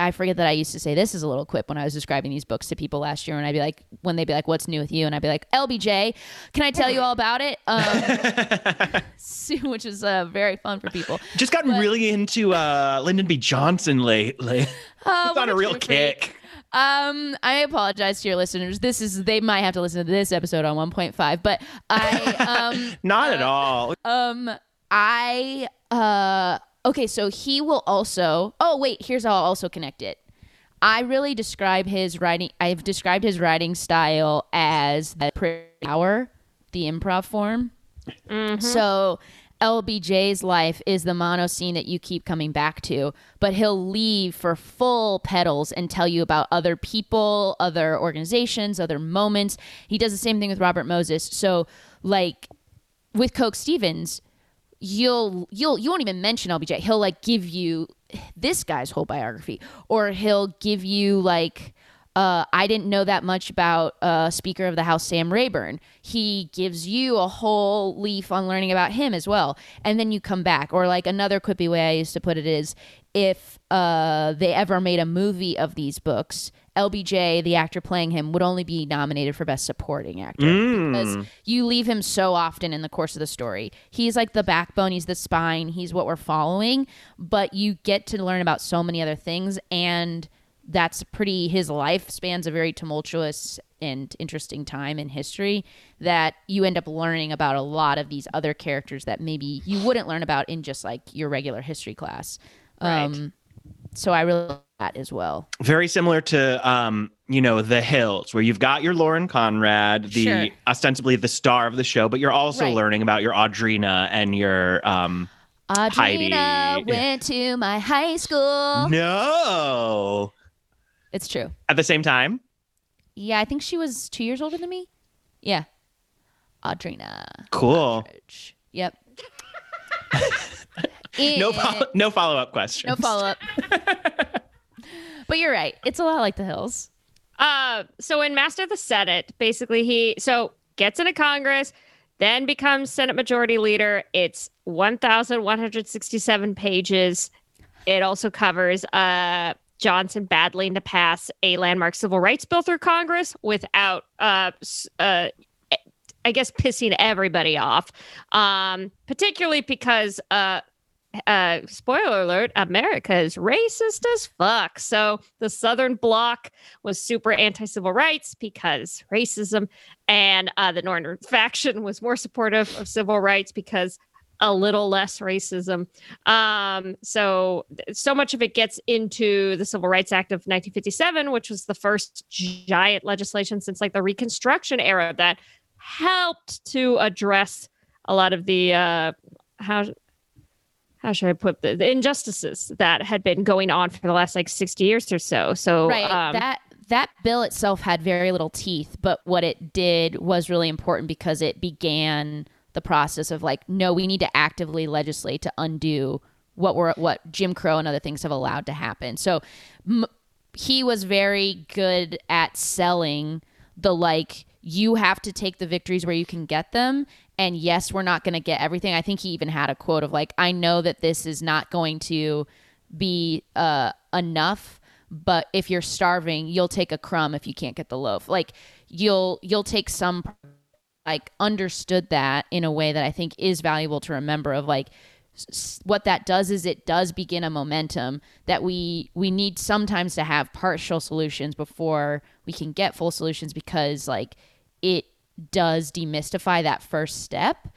Speaker 3: I forget that I used to say this is a little quip when I was describing these books to people last year, and I'd be like, when they'd be like, "What's new with you?" and I'd be like, "LBJ, can I tell you all about it?" Um, which is uh, very fun for people.
Speaker 1: Just gotten
Speaker 3: But-
Speaker 1: really into uh, Lyndon B. Johnson lately.
Speaker 3: Uh,
Speaker 1: on a
Speaker 3: what
Speaker 1: real
Speaker 3: true freak.
Speaker 1: kick.
Speaker 3: Um, I apologize to your listeners. This is they might have to listen to this episode on 1.5, but I um
Speaker 1: Not at all.
Speaker 3: um I uh okay, so he will also Oh, wait, here's how I'll also connect it. I really describe his writing I've described his writing style as the prayer hour, the improv form. Mm-hmm. So LBJ's life is the mono scene that you keep coming back to, but he'll leave for full pedals and tell you about other people, other organizations, other moments. He does the same thing with Robert Moses. So, like with Coke Stevenson, you'll you'll you won't even mention LBJ. He'll like give you this guy's whole biography, or he'll give you like uh, I didn't know that much about uh, Speaker of the House Sam Rayburn. He gives you a whole leaf on learning about him as well, and then you come back. Or like another quippy way I used to put it is, if uh, they ever made a movie of these books, LBJ, the actor playing him, would only be nominated for Best Supporting Actor because you leave him so often in the course of the story. He's like the backbone, he's the spine, he's what we're following, but you get to learn about so many other things and that's pretty his life spans a very tumultuous and interesting time in history that you end up learning about a lot of these other characters that maybe you wouldn't learn about in just like your regular history class. Um so I really that as well.
Speaker 1: Very similar to um, you know, The Hills, where you've got your Lauren Conrad, the
Speaker 3: Sure.
Speaker 1: ostensibly the star of the show, but you're also
Speaker 3: Right.
Speaker 1: learning about your Audrina and your um
Speaker 3: Audrina
Speaker 1: Heidi.
Speaker 3: went to my high school.
Speaker 1: No.
Speaker 3: It's true.
Speaker 1: At the same time?
Speaker 3: Yeah, I think she was two years older than me. Yeah. Audrina.
Speaker 1: Cool.
Speaker 3: Partridge. Yep.
Speaker 1: No follow- no follow-up questions.
Speaker 3: no follow up. but you're right. It's a lot like the hills.
Speaker 2: Uh, so in Master of the Senate, basically he so gets into Congress, then becomes Senate Majority Leader. It's 1,167 pages. It also covers uh Johnson battling to pass a landmark civil rights bill through Congress without uh uh I guess pissing everybody off. Um, particularly because uh spoiler alert, America is racist as fuck. So the Southern Bloc was super anti-civil rights because racism and uh, the northern faction was more supportive of civil rights because a little less racism um, so so much of it gets into the civil rights act of 1957 which was the first giant legislation since like the reconstruction era that helped to address a lot of the uh, how how should I put the, the injustices that had been going on for the last like 60 years or so. So
Speaker 3: right.
Speaker 2: um,
Speaker 3: that that bill itself had very little teeth, but what it did was really important because it began the process of like, no, we need to actively legislate to undo what we're what Jim Crow and other things have allowed to happen. So m- he was very good at selling the like you have to take the victories where you can get them and yes we're not going to get everything. I think he even had a quote of like i know that this is not going to be uh enough but if you're starving you'll take a crumb if you can't get the loaf. Like you'll you'll take some like understood that in a way that i think is valuable to remember of like what that does is it does begin a momentum that we we need sometimes to have partial solutions before we can get full solutions because like it does demystify that first step.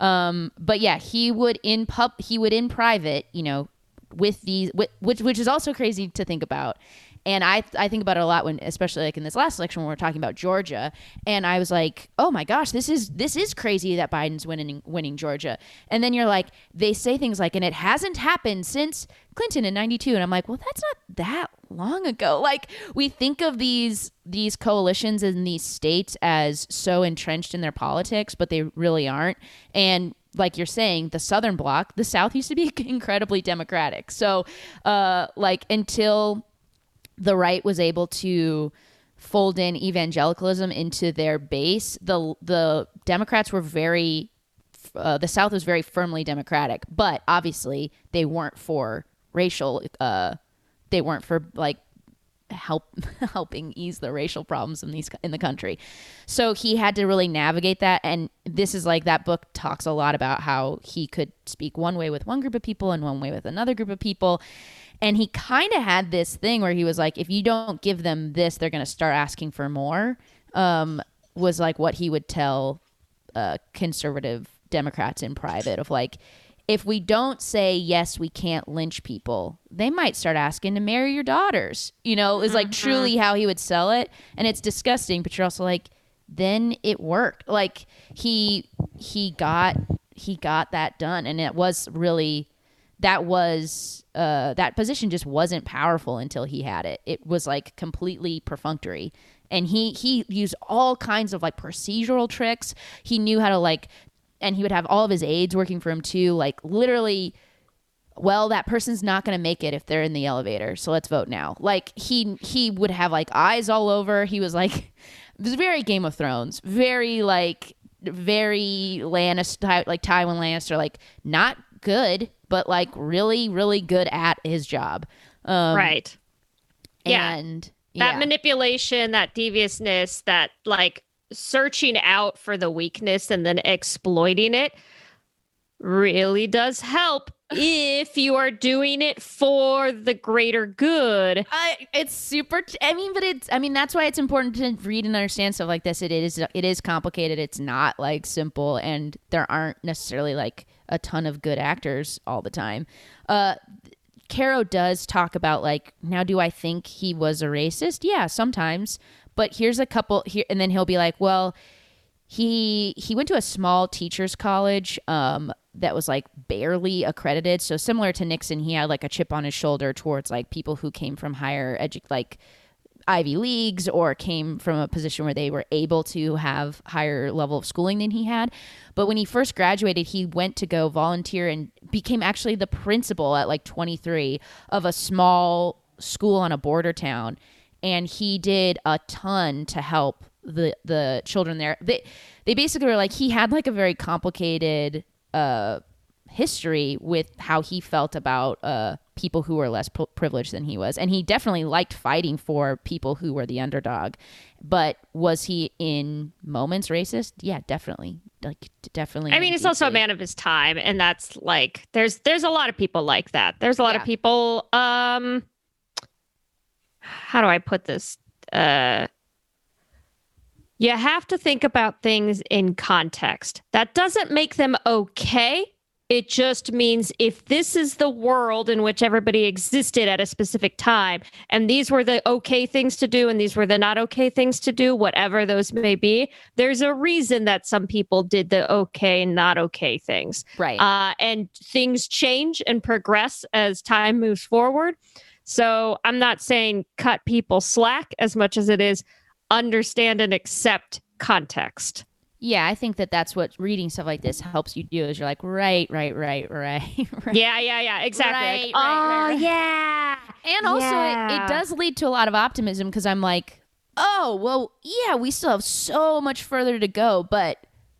Speaker 3: Um, but yeah, he would in pub, he would in private, you know, with these, with, which which is also crazy to think about. And I I think about it a lot when, especially like in this last election when we're talking about Georgia, and I was like, oh my gosh, this is this is crazy that Biden's winning winning Georgia. And then you're like, they say things like, and it hasn't happened since Clinton in '92, and I'm like, well, that's not that long ago. Like we think of these these coalitions in these states as so entrenched in their politics, but they really aren't. And like you're saying, the Southern Bloc, the South used to be incredibly democratic. So, uh, like until the right was able to fold in evangelicalism into their base, the the Democrats were very uh, the South was very firmly Democratic, but obviously they weren't for racial. Uh, they weren't for like help helping ease the racial problems in these in the country. So he had to really navigate that and this is like that book talks a lot about how he could speak one way with one group of people and one way with another group of people and he kind of had this thing where he was like, if you don't give them this, they're going to start asking for more. Um, was like what he would tell uh, conservative Democrats in private of like, if we don't say yes, we can't lynch people, they might start asking to marry your daughters. You know, is like mm-hmm. truly how he would sell it, and it's disgusting. But you're also like, then it worked. Like he he got he got that done, and it was really that was uh, that position just wasn't powerful until he had it. It was like completely perfunctory. And he he used all kinds of like procedural tricks. He knew how to like and he would have all of his aides working for him too, like literally well, that person's not going to make it if they're in the elevator. So let's vote now. Like he he would have like eyes all over. He was like it was very Game of Thrones, very like very Lannister like Tywin Lannister like not good but like really, really good at his job.
Speaker 2: Um, right.
Speaker 3: And
Speaker 2: yeah. that manipulation, that deviousness, that like searching out for the weakness and then exploiting it really does help if you are doing it for the greater good.
Speaker 3: It's super. T- I mean, but it's. I mean, that's why it's important to read and understand stuff like this. It is. It is complicated. It's not like simple, and there aren't necessarily like a ton of good actors all the time. Uh, Caro does talk about like, now do I think he was a racist? Yeah, sometimes. But here's a couple here, and then he'll be like, well, he he went to a small teachers college um, that was like barely accredited. So similar to Nixon, he had like a chip on his shoulder towards like people who came from higher edu- like Ivy Leagues or came from a position where they were able to have higher level of schooling than he had. But when he first graduated, he went to go volunteer and became actually the principal at like 23 of a small school on a border town. And he did a ton to help the the children there. They they basically were like he had like a very complicated uh history with how he felt about uh, people who were less p- privileged than he was. And he definitely liked fighting for people who were the underdog. But was he in moments racist? Yeah, definitely. Like definitely.
Speaker 2: I mean, he's also a man of his time and that's like there's there's a lot of people like that. There's a lot yeah. of people um how do I put this? Uh you have to think about things in context. That doesn't make them okay it just means if this is the world in which everybody existed at a specific time, and these were the okay things to do, and these were the not okay things to do, whatever those may be, there's a reason that some people did the okay and not okay things.
Speaker 3: Right.
Speaker 2: Uh, and things change and progress as time moves forward. So I'm not saying cut people slack as much as it is understand and accept context.
Speaker 3: Yeah, I think that that's what reading stuff like this helps you do. Is you're like, right, right, right, right.
Speaker 2: right. Yeah, yeah, yeah, exactly. Right, like, right, oh, right, yeah.
Speaker 3: And also, yeah. It, it does lead to a lot of optimism because I'm like, oh, well, yeah, we still have so much further to go, but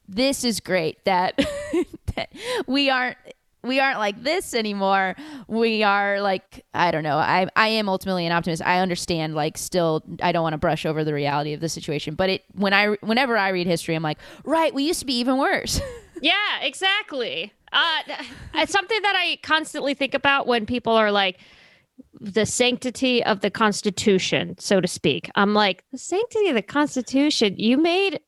Speaker 3: this is great that, that we aren't we aren't like this anymore. We are like I don't know. I I am ultimately an optimist. I understand like still I don't want to brush over the reality of the situation, but it when I whenever I read history I'm like, right, we used to be even worse.
Speaker 2: yeah, exactly. Uh it's something that I constantly think about when people are like the sanctity of the constitution, so to speak. I'm like, the sanctity of the constitution, you made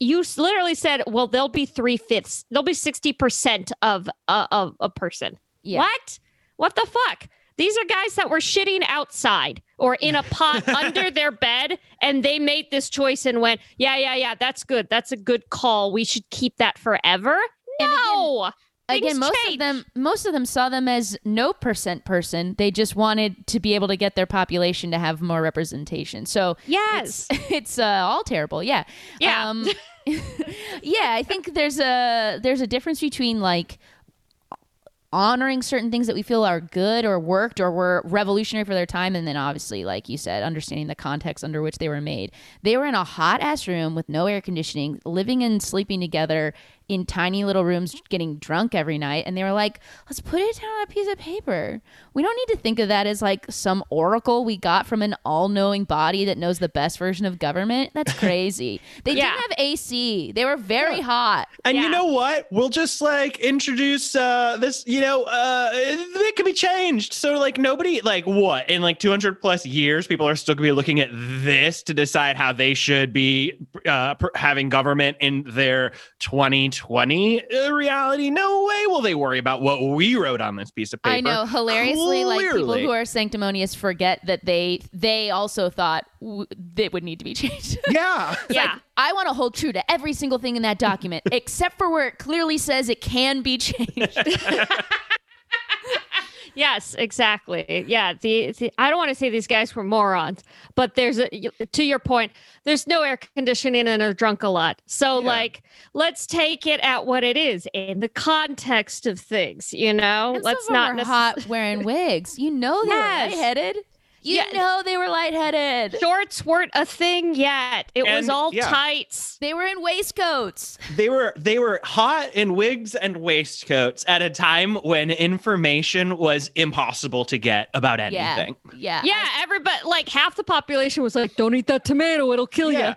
Speaker 2: you literally said, "Well, they'll be three fifths. They'll be sixty percent of uh, of a person."
Speaker 3: Yeah.
Speaker 2: What? What the fuck? These are guys that were shitting outside or in a pot under their bed, and they made this choice and went, "Yeah, yeah, yeah. That's good. That's a good call. We should keep that forever."
Speaker 3: And again-
Speaker 2: No.
Speaker 3: Again, most
Speaker 2: change.
Speaker 3: of them most of them saw them as no percent person. They just wanted to be able to get their population to have more representation. So
Speaker 2: yes.
Speaker 3: it's it's uh, all terrible. Yeah.
Speaker 2: Yeah.
Speaker 3: Um, yeah, I think there's a there's a difference between like honoring certain things that we feel are good or worked or were revolutionary for their time and then obviously like you said understanding the context under which they were made they were in a hot ass room with no air conditioning living and sleeping together in tiny little rooms getting drunk every night and they were like let's put it down on a piece of paper we don't need to think of that as like some oracle we got from an all-knowing body that knows the best version of government that's crazy they
Speaker 2: Yeah.
Speaker 3: didn't have ac they were very hot
Speaker 1: And
Speaker 2: Yeah.
Speaker 1: you know what? We'll just like introduce uh this, you know, uh it could be changed. So like nobody like what in like 200 plus years people are still going to be looking at this to decide how they should be uh pr- having government in their 2020 uh, reality. No way will they worry about what we wrote on this piece of paper.
Speaker 3: I know hilariously like people who are sanctimonious forget that they they also thought w- they would need to be changed.
Speaker 1: Yeah.
Speaker 2: yeah.
Speaker 3: I want to hold true to every single thing in that document except for where it clearly says it can be changed.
Speaker 2: Yes, exactly. Yeah, the, the I don't want to say these guys were morons, but there's a to your point, there's no air conditioning and are drunk a lot. So
Speaker 1: Yeah.
Speaker 2: like, let's take it at what it is in the context of things. You know,
Speaker 3: And
Speaker 2: let's
Speaker 3: some
Speaker 2: not
Speaker 3: were
Speaker 2: necess-
Speaker 3: hot wearing wigs. You know they
Speaker 2: Yes.
Speaker 3: were lightheaded. You
Speaker 2: Yeah.
Speaker 3: know they were lightheaded.
Speaker 2: Shorts weren't a thing yet. It was all
Speaker 1: yeah.
Speaker 2: tights.
Speaker 3: They were in waistcoats.
Speaker 1: They were they were hot in wigs and waistcoats at a time when information was impossible to get about anything.
Speaker 3: Yeah.
Speaker 2: Yeah, everybody like half the population was like, "Don't eat that tomato; it'll kill
Speaker 1: Yeah.
Speaker 2: you."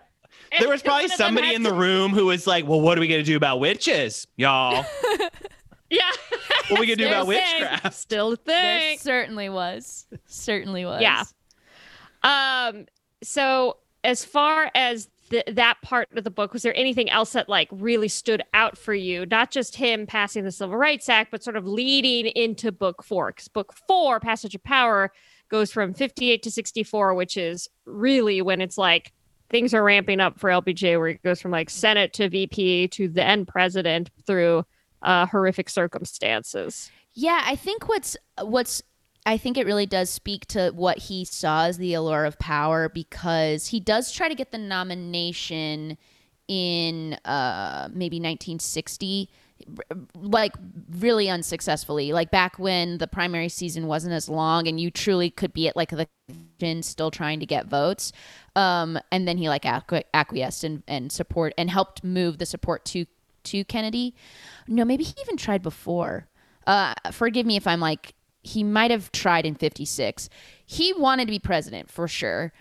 Speaker 1: There was probably
Speaker 2: One of them
Speaker 1: somebody
Speaker 2: had
Speaker 1: in
Speaker 2: to-
Speaker 1: the room who was like, "Well, what are we gonna do about witches, y'all?
Speaker 2: Yeah,
Speaker 1: What we gonna do about
Speaker 2: a thing.
Speaker 1: witchcraft?"
Speaker 2: Still a thing.
Speaker 3: There certainly was. Certainly was.
Speaker 2: Yeah. Um. So as far as th- that part of the book, was there anything else that like really stood out for you? Not just him passing the Civil Rights Act, but sort of leading into book four. Because book four, Passage of Power, goes from 58 to 64, which is really when it's like things are ramping up for LBJ, where it goes from like Senate to VP to then president through uh, horrific circumstances.
Speaker 3: Yeah, I think what's what's I think it really does speak to what he saw as the allure of power because he does try to get the nomination in uh maybe 1960 like really unsuccessfully like back when the primary season wasn't as long and you truly could be at like the still trying to get votes um and then he like acqui- acquiesced and, and support and helped move the support to to kennedy no maybe he even tried before uh forgive me if i'm like he might have tried in 56 he wanted to be president for sure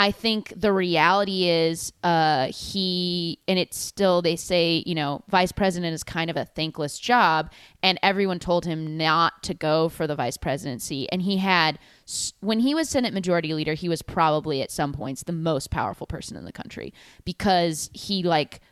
Speaker 3: I think the reality is uh, he, and it's still, they say, you know, vice president is kind of a thankless job. And everyone told him not to go for the vice presidency. And he had, when he was Senate Majority Leader, he was probably at some points the most powerful person in the country because he, like,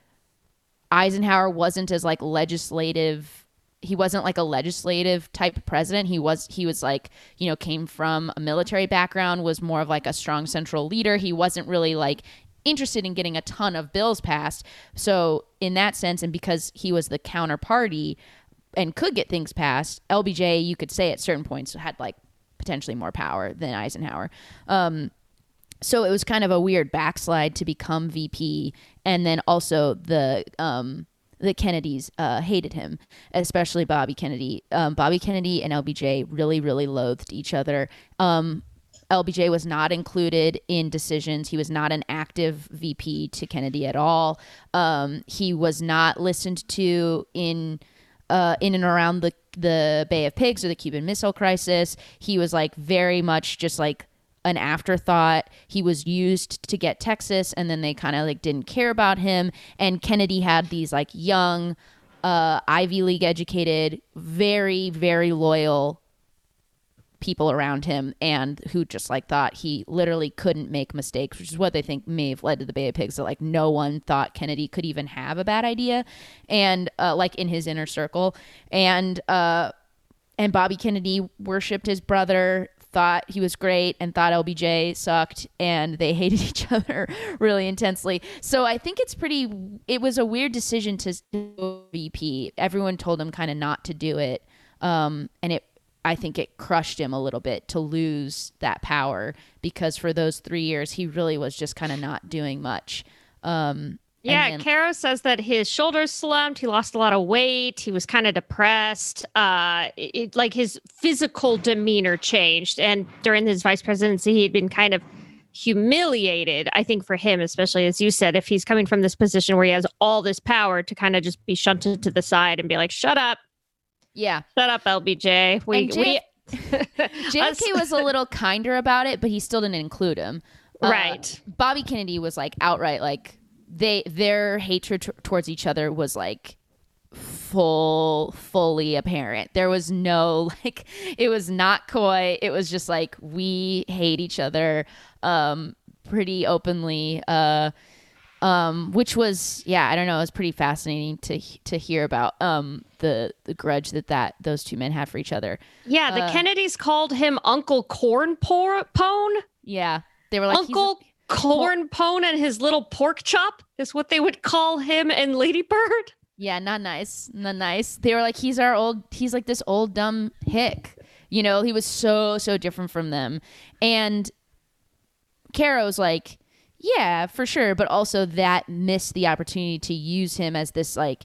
Speaker 3: Eisenhower wasn't as, like, legislative he wasn't like a legislative type president. He was he was like you know came from a military background was more of like a strong central leader. He wasn't really like interested in getting a ton of bills passed. So in that sense and because he was the counterparty and could get things passed lbj you could say at certain points had like potentially more power than eisenhower. Um, so it was kind of a weird backslide to become VP, and then also the um, the Kennedys uh, hated him, especially Bobby Kennedy. Um, Bobby Kennedy and LBJ really, really loathed each other. Um, LBJ was not included in decisions. He was not an active VP to Kennedy at all. Um, he was not listened to in uh, in and around the the Bay of Pigs or the Cuban Missile Crisis. He was like very much just like an afterthought. He was used to get Texas, and then they kind of like didn't care about him. And Kennedy had these like young, uh, Ivy League educated, very very loyal people around him and who just like thought he literally couldn't make mistakes, which is what they think may have led to the Bay of Pigs. That like no one thought Kennedy could even have a bad idea, and uh, like in his inner circle, and uh, and Bobby Kennedy worshipped his brother. Thought he was great and thought LBJ sucked, and they hated each other really intensely. So I think it's pretty. It was a weird decision to VP. Everyone told him kind of not to do it, um, and it I think it crushed him a little bit to lose that power because for those three years he really was just kind of not doing much. Um,
Speaker 2: yeah, then- Caro says that his shoulders slumped. He lost a lot of weight. He was kind of depressed. Uh, it, like his physical demeanor changed. And during his vice presidency, he had been kind of humiliated. I think for him, especially as you said, if he's coming from this position where he has all this power to kind of just be shunted to the side and be like, "Shut up,
Speaker 3: yeah.
Speaker 2: Shut up, LBJ. We
Speaker 3: J-
Speaker 2: we
Speaker 3: JFK was a little kinder about it, but he still didn't include him.
Speaker 2: Uh, right.
Speaker 3: Uh, Bobby Kennedy was like outright like they their hatred t- towards each other was like full fully apparent. There was no like it was not coy. It was just like we hate each other um pretty openly uh um, which was yeah, I don't know, it was pretty fascinating to to hear about um, the the grudge that that those two men had for each other.
Speaker 2: Yeah, the uh, Kennedys called him Uncle Corn Pone.
Speaker 3: Yeah, they were like
Speaker 2: Uncle Corn Pone and his little pork chop is what they would call him and Ladybird.
Speaker 3: Yeah, not nice, not nice. They were like, he's our old, he's like this old dumb hick. You know, he was so so different from them, and Caro's like yeah, for sure. But also that missed the opportunity to use him as this like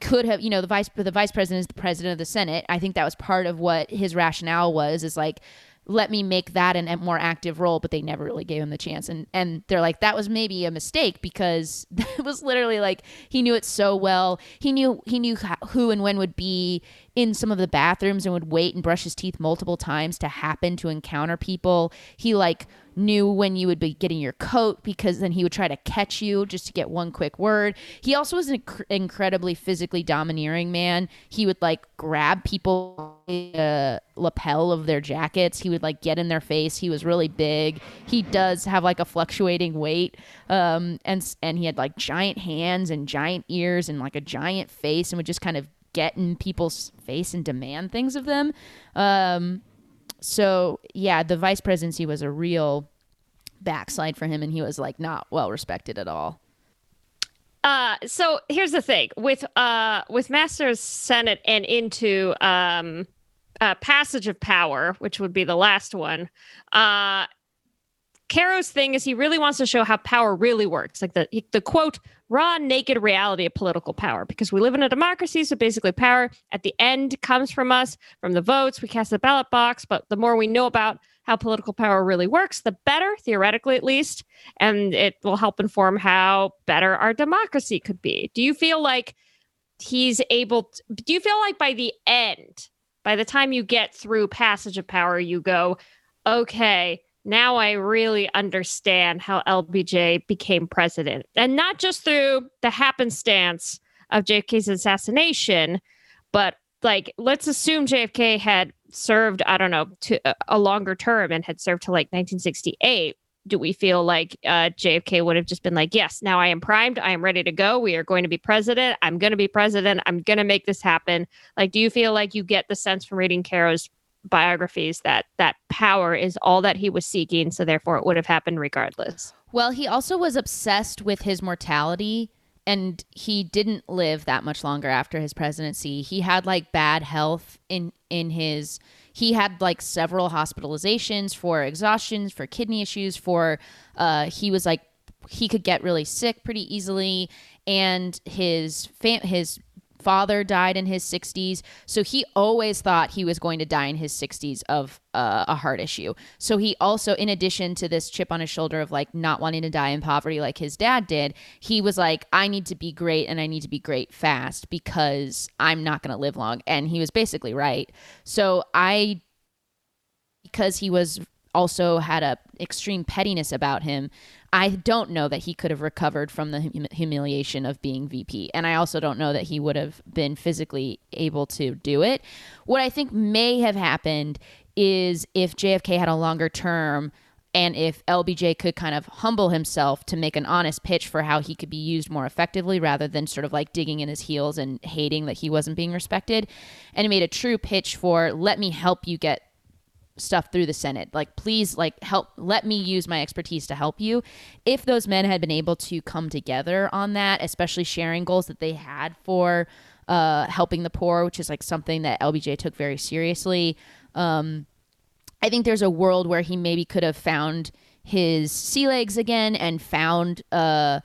Speaker 3: could have you know the vice the vice president is the president of the senate i think that was part of what his rationale was is like let me make that an, a more active role but they never really gave him the chance. And and they're like that was maybe a mistake because it was literally like he knew it so well. He knew he knew who and when would be in some of the bathrooms and would wait and brush his teeth multiple times to happen to encounter people. He like knew when you would be getting your coat because then he would try to catch you just to get one quick word. He also was an inc- incredibly physically domineering man. He would like grab people uh, lapel of their jackets. He would like get in their face. He was really big. He does have like a fluctuating weight. Um and and he had like giant hands and giant ears and like a giant face and would just kind of get in people's face and demand things of them. Um so yeah, the vice presidency was a real backslide for him, and he was like not well respected at all.
Speaker 2: Uh, so here's the thing with uh with Masters Senate and into um uh, passage of power, which would be the last one. Uh, Caro's thing is he really wants to show how power really works, like the the quote raw, naked reality of political power. Because we live in a democracy, so basically, power at the end comes from us, from the votes. We cast the ballot box, but the more we know about how political power really works, the better, theoretically at least, and it will help inform how better our democracy could be. Do you feel like he's able? To, do you feel like by the end, by the time you get through passage of power, you go, okay now I really understand how LBJ became president. And not just through the happenstance of JFK's assassination, but like, let's assume JFK had served, I don't know, to a longer term and had served to like 1968. Do we feel like uh, JFK would have just been like, yes, now I am primed. I am ready to go. We are going to be president. I'm going to be president. I'm going to make this happen. Like, do you feel like you get the sense from reading Caro's biographies that that power is all that he was seeking so therefore it would have happened regardless.
Speaker 3: Well he also was obsessed with his mortality and he didn't live that much longer after his presidency. He had like bad health in in his he had like several hospitalizations for exhaustions for kidney issues for uh he was like he could get really sick pretty easily and his fam- his father died in his 60s. So he always thought he was going to die in his 60s of uh, a heart issue. So he also, in addition to this chip on his shoulder of like not wanting to die in poverty like his dad did, he was like, I need to be great and I need to be great fast because I'm not going to live long. And he was basically right. So I, because he was also had a extreme pettiness about him. I don't know that he could have recovered from the hum- humiliation of being VP. And I also don't know that he would have been physically able to do it. What I think may have happened is if JFK had a longer term and if LBJ could kind of humble himself to make an honest pitch for how he could be used more effectively rather than sort of like digging in his heels and hating that he wasn't being respected, and he made a true pitch for let me help you get stuff through the Senate. Like, please, like, help, let me use my expertise to help you. If those men had been able to come together on that, especially sharing goals that they had for uh, helping the poor, which is like something that LBJ took very seriously. Um, I think there's a world where he maybe could have found his sea legs again and found uh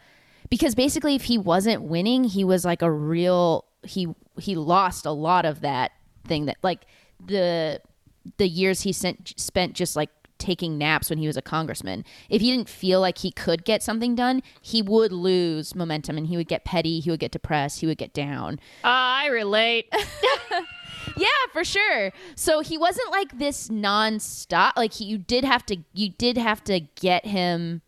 Speaker 3: because basically if he wasn't winning he was like a real he he lost a lot of that thing that like the the years he sent, spent just like taking naps when he was a congressman if he didn't feel like he could get something done he would lose momentum and he would get petty he would get depressed he would get down
Speaker 2: Uh, I relate.
Speaker 3: yeah, for sure. So he wasn't like this nonstop. Like he, you did have to, you did have to get him.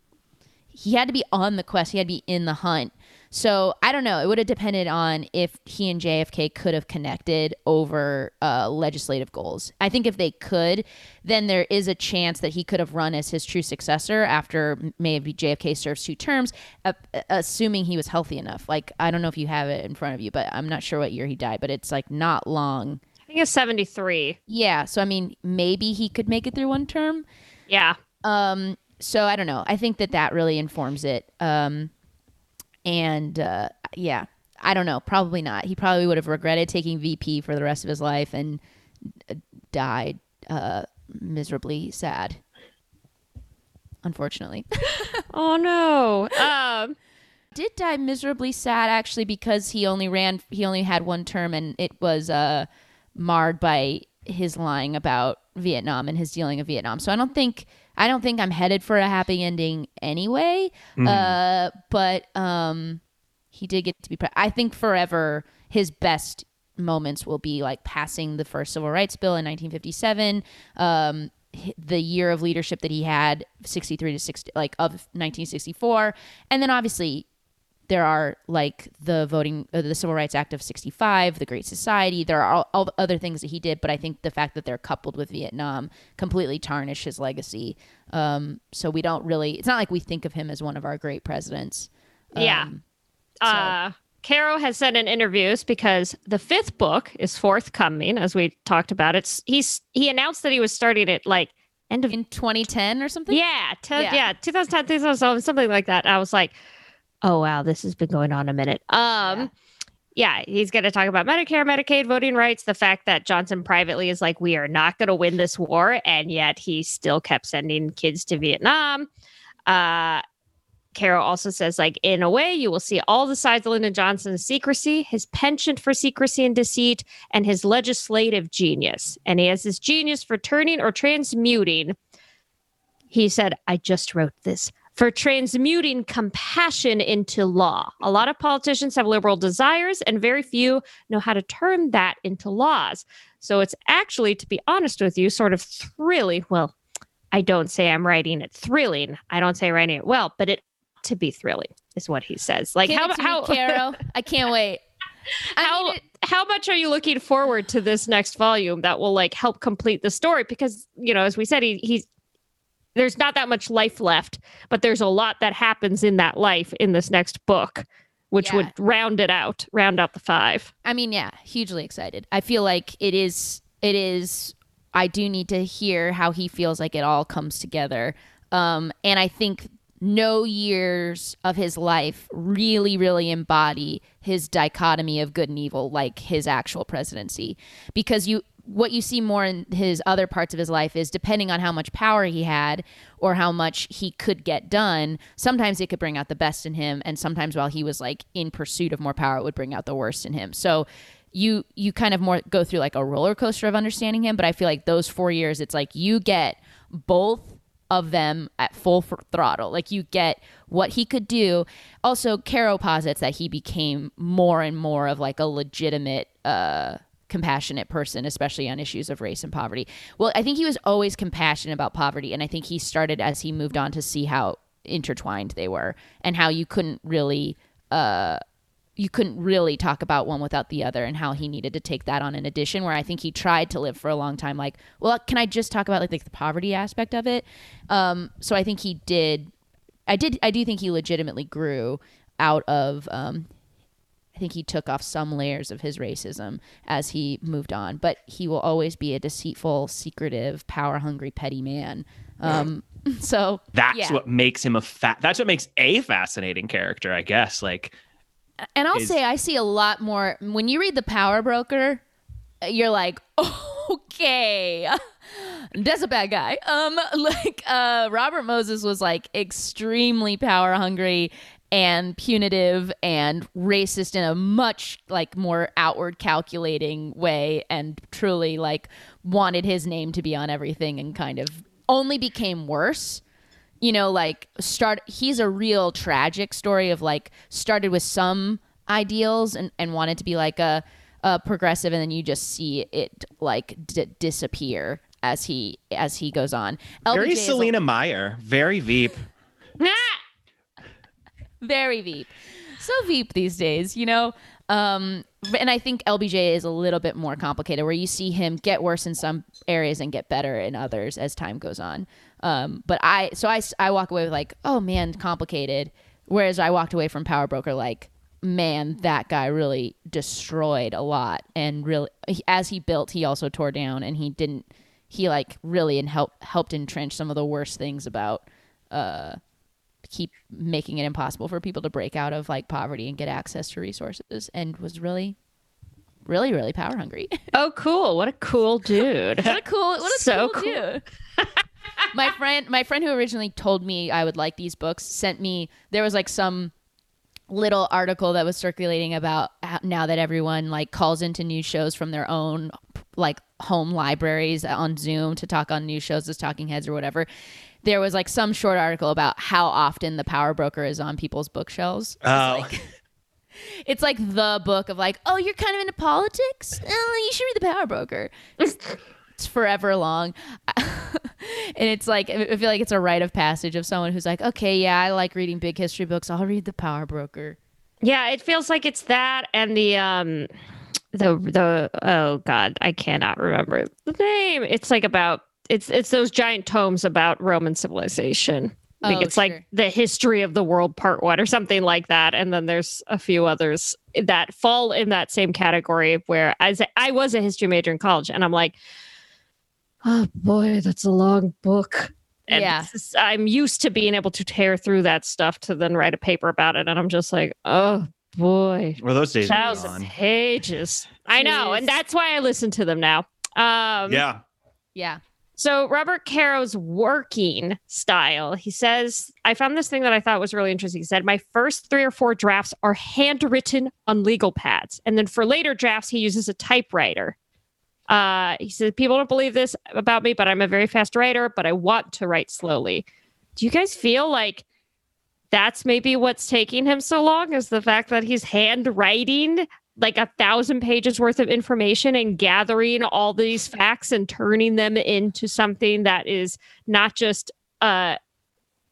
Speaker 3: He had to be on the quest. He had to be in the hunt. So I don't know. It would have depended on if he and JFK could have connected over uh, legislative goals. I think if they could, then there is a chance that he could have run as his true successor after maybe JFK serves two terms, uh, assuming he was healthy enough. Like I don't know if you have it in front of you, but I'm not sure what year he died. But it's like not long.
Speaker 2: I think it's 73.
Speaker 3: Yeah, so I mean, maybe he could make it through one term.
Speaker 2: Yeah.
Speaker 3: Um, so I don't know. I think that that really informs it. Um, and uh, yeah, I don't know. Probably not. He probably would have regretted taking VP for the rest of his life and uh, died uh, miserably sad. Unfortunately,
Speaker 2: Oh no. Um.
Speaker 3: did die miserably sad actually because he only ran. He only had one term, and it was uh, marred by his lying about Vietnam and his dealing of Vietnam. So I don't think I don't think I'm headed for a happy ending anyway. Uh, but um, he did get to be. Pre- I think forever his best moments will be like passing the first civil rights bill in 1957. Um, the year of leadership that he had 63 to 60 like of 1964 and then obviously there are like the voting uh, the civil rights act of 65 the great society there are all, all the other things that he did but i think the fact that they're coupled with vietnam completely tarnish his legacy um, so we don't really it's not like we think of him as one of our great presidents
Speaker 2: Yeah.
Speaker 3: Um,
Speaker 2: Uh, Caro has said in interviews because the fifth book is forthcoming, as we talked about. It's he's he announced that he was starting it like end of
Speaker 3: in 2010 or something
Speaker 2: yeah, te-
Speaker 3: Yeah.
Speaker 2: yeah, 2010, 2011, something like that. I was like, oh wow, this has been going on a minute. Um, yeah, he's going to talk about Medicare, Medicaid, voting rights, the fact that Johnson privately is like, we are not going to win this war, and yet he still kept sending kids to Vietnam. Uh, Caro also says, like, in a way, you will see all the sides of Lyndon Johnson's secrecy, his penchant for secrecy and deceit, and his legislative genius. And he has this genius for turning or transmuting. He said, I just wrote this for transmuting compassion into law. A lot of politicians have liberal desires, and very few know how to turn that into laws. So it's actually, to be honest with you, sort of thrilling. Well, I don't say I'm writing it thrilling. I don't say writing it well, but it to be thrilling is what he says. Like
Speaker 3: Give
Speaker 2: how how
Speaker 3: me. I can't wait. I
Speaker 2: how
Speaker 3: it-
Speaker 2: how much are you looking forward to this next volume that will like help complete the story? Because you know, as we said, he, he's there's not that much life left, but there's a lot that happens in that life in this next book, which
Speaker 3: Yeah.
Speaker 2: would round it out, round out the five.
Speaker 3: I mean, yeah, hugely excited. I feel like it is. It is. I do need to hear how he feels like it all comes together. Um, and I think no years of his life really, really embody his dichotomy of good and evil, like his actual presidency, because you. What you see more in his other parts of his life is depending on how much power he had or how much he could get done, sometimes it could bring out the best in him. And sometimes while he was like in pursuit of more power, it would bring out the worst in him. So you you kind of more go through like a roller coaster of understanding him but i feel like those four years it's like you get both of them at full throttle like you get what he could do also caro posits that he became more and more of like a legitimate uh compassionate person, especially on issues of race and poverty. Well, I think he was always compassionate about poverty, and I think he started as he moved on to see how intertwined they were and how you couldn't really. Uh, you couldn't really talk about one without the other and how he needed to take that on in addition where i think he tried to live for a long time like well can i just talk about like, like the poverty aspect of it um, so i think he did i did i do think he legitimately grew out of um, i think he took off some layers of his racism as he moved on but he will always be a deceitful secretive power hungry petty man um, so
Speaker 1: That's
Speaker 3: yeah.
Speaker 1: what makes him a fat. That's what makes a fascinating character, I guess. Like,
Speaker 3: And I'll
Speaker 1: is-
Speaker 3: say I see a lot more when you read The Power Broker, you're like, okay. That's a bad guy. Um like uh Robert Moses was like extremely power hungry and punitive and racist in a much like more outward calculating way and truly like wanted his name to be on everything and kind of only became worse. You know like start he's a real tragic story of like started with some ideals and, and wanted to be like a, a progressive and then you just see it like d- disappear as he as he goes on.
Speaker 1: Very
Speaker 3: LBJ a-
Speaker 1: Selena Meyer, very Veep.
Speaker 3: very veep. So veep these days you know? Um and i think lbj is a little bit more complicated where you see him get worse in some areas and get better in others as time goes on. Um but i so i i walk away with like oh man complicated. Whereas i walked away from power broker like man that guy really destroyed a lot. And really as he built he also tore down and he didn't he like really and help helped entrench some of the worst things about uh keep making it impossible for people to break out of like poverty and get access to resources and was really really really power hungry
Speaker 2: Oh, cool. What a cool dude.
Speaker 3: what a cool what a
Speaker 2: So
Speaker 3: cool,
Speaker 2: cool.
Speaker 3: dude my friend my friend who originally told me i would like these books sent me there was like some little article that was circulating about now that everyone like calls into news shows from their own like home libraries on zoom to talk on news shows as talking heads or whatever there was like some short article about how often the power broker is on people's bookshelves
Speaker 1: Oh,
Speaker 3: it's like the book of like, oh, you're kind of into politics. Uh, you should read the Power Broker. It's, it's forever long, and it's like I feel like it's a rite of passage of someone who's like, okay, yeah, I like reading big history books. I'll read the Power Broker.
Speaker 2: Yeah, it feels like it's that and the um the the oh god, I cannot remember the name. It's like about it's it's those giant tomes about Roman civilization. I think
Speaker 3: Oh,
Speaker 2: it's like the history of the world part one or something like that. And then there's a few others that fall in that same category where as a- I was a history major in college and I'm like, oh boy, that's a long book. And
Speaker 3: Yeah.
Speaker 2: it's just- I'm used to being able to tear through that stuff to then write a paper about it. And I'm just like, oh boy,
Speaker 1: well, those days are
Speaker 2: thousand
Speaker 1: gone.
Speaker 2: pages. I know. And that's why I listen to them now. Um,
Speaker 1: Yeah,
Speaker 3: Yeah.
Speaker 2: So Robert Caro's working style, he says, I found this thing that I thought was really interesting. He said, my first three or four drafts are handwritten on legal pads. And then for later drafts, he uses a typewriter. Uh, he said, people don't believe this about me, but I'm a very fast writer, but I want to write slowly. Do you guys feel like that's maybe what's taking him so long is the fact that he's handwriting like a thousand pages worth of information and gathering all these facts and turning them into something that is not just uh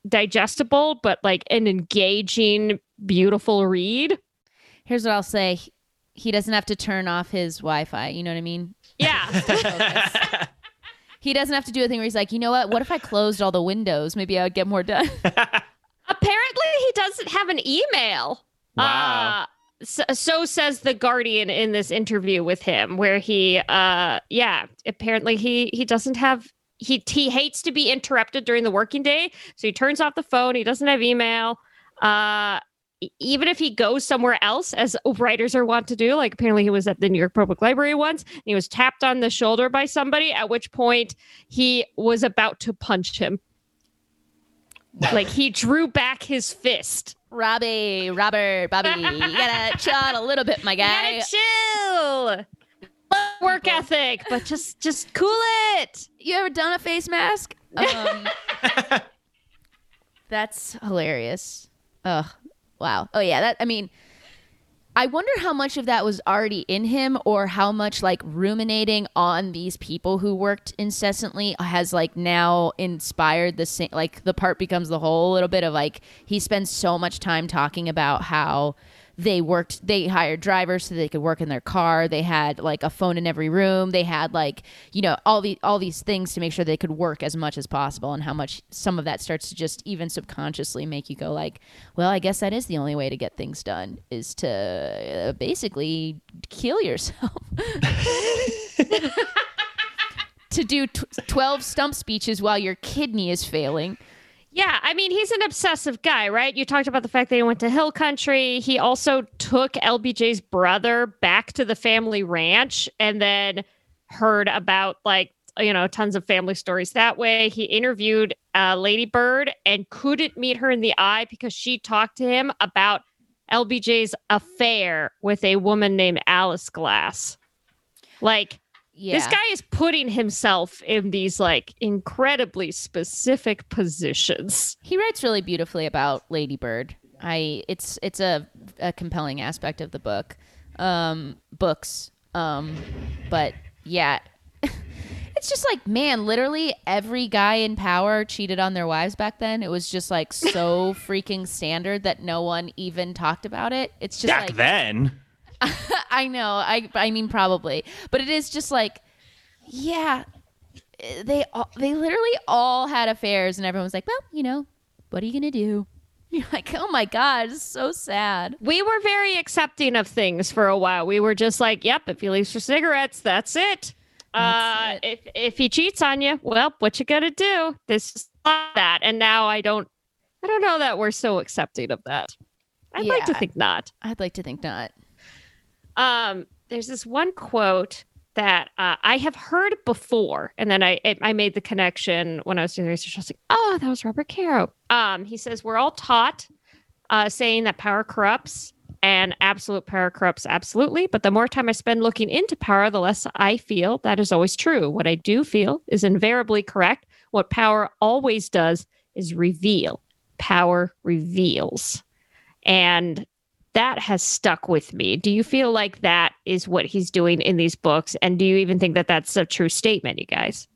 Speaker 2: digestible but like an engaging beautiful read
Speaker 3: Here's what I'll say. He doesn't have to turn off his Wi-Fi. You know what I mean?
Speaker 2: yeah
Speaker 3: He doesn't have to do a thing where he's like, you know what? What if I closed all the windows? Maybe I would get more done.
Speaker 2: apparently he doesn't have an email
Speaker 1: Wow.
Speaker 2: Uh, so, so says the guardian in this interview with him where he uh yeah apparently he he doesn't have he he hates to be interrupted during the working day. So he turns off the phone. He doesn't have email. Uh even if he goes somewhere else as writers are wont to do like apparently he was at the new york public library once and he was tapped on the shoulder by somebody at which point he was about to punch him. Like he drew back his fist
Speaker 3: Robbie, Robert, Bobby, you gotta chill out a little bit, my
Speaker 2: You
Speaker 3: guy.
Speaker 2: gotta chill. Work ethic, but just just cool it.
Speaker 3: You ever done a face mask? Um, that's hilarious. Ugh. Wow. Oh yeah. That. I mean, I wonder how much of that was already in him or how much like ruminating on these people who worked incessantly has like now inspired the same like the part becomes the whole a little bit of like he spends so much time talking about how they worked they hired drivers so they could work in their car. They had like a phone in every room. They had like you know all the all these things to make sure they could work as much as possible and how much some of that starts to just even subconsciously make you go like well i guess that is the only way to get things done is to uh, basically kill yourself. To do t- 12 stump speeches while your kidney is failing
Speaker 2: Yeah, I mean, he's an obsessive guy, right? You talked about the fact that he went to Hill Country. He also took LBJ's brother back to the family ranch and then heard about, like, you know, tons of family stories that way. He interviewed uh, Lady Bird and couldn't meet her in the eye because she talked to him about LBJ's affair with a woman named Alice Glass. Like,
Speaker 3: yeah
Speaker 2: this guy is putting himself in these like incredibly specific positions.
Speaker 3: He writes really beautifully about Lady Bird. I it's it's a, a compelling aspect of the book. Um books. Um but yeah. it's just like man, literally every guy in power cheated on their wives back then. It was just like so freaking standard that no one even talked about it. It's just
Speaker 1: Back
Speaker 3: like
Speaker 1: then.
Speaker 3: I know. I I mean probably, but it is just like, yeah, they all, they literally all had affairs, and everyone was like, well, you know, what are you gonna do? You're like, oh my god, it's so sad.
Speaker 2: We were very accepting of things for a while. We were just like, yep, if he leaves for cigarettes, that's it. uh,
Speaker 3: That's
Speaker 2: if if he cheats on you, well, what you gonna do? This is not that. And now I don't, I don't know that we're so accepting of that. I'd like to think not.
Speaker 3: I'd like to think not.
Speaker 2: Um, there's this one quote that uh, I have heard before, and then I I made the connection when I was doing research. I was like, oh, that was Robert Caro. Um, he says we're all taught uh, saying that power corrupts and absolute power corrupts absolutely. But the more time I spend looking into power, the less I feel that is always true. What I do feel is invariably correct. What power always does is reveal. Power reveals. And that has stuck with me. Do you feel like that is what he's doing in these books? And do you even think that that's a true statement, you guys?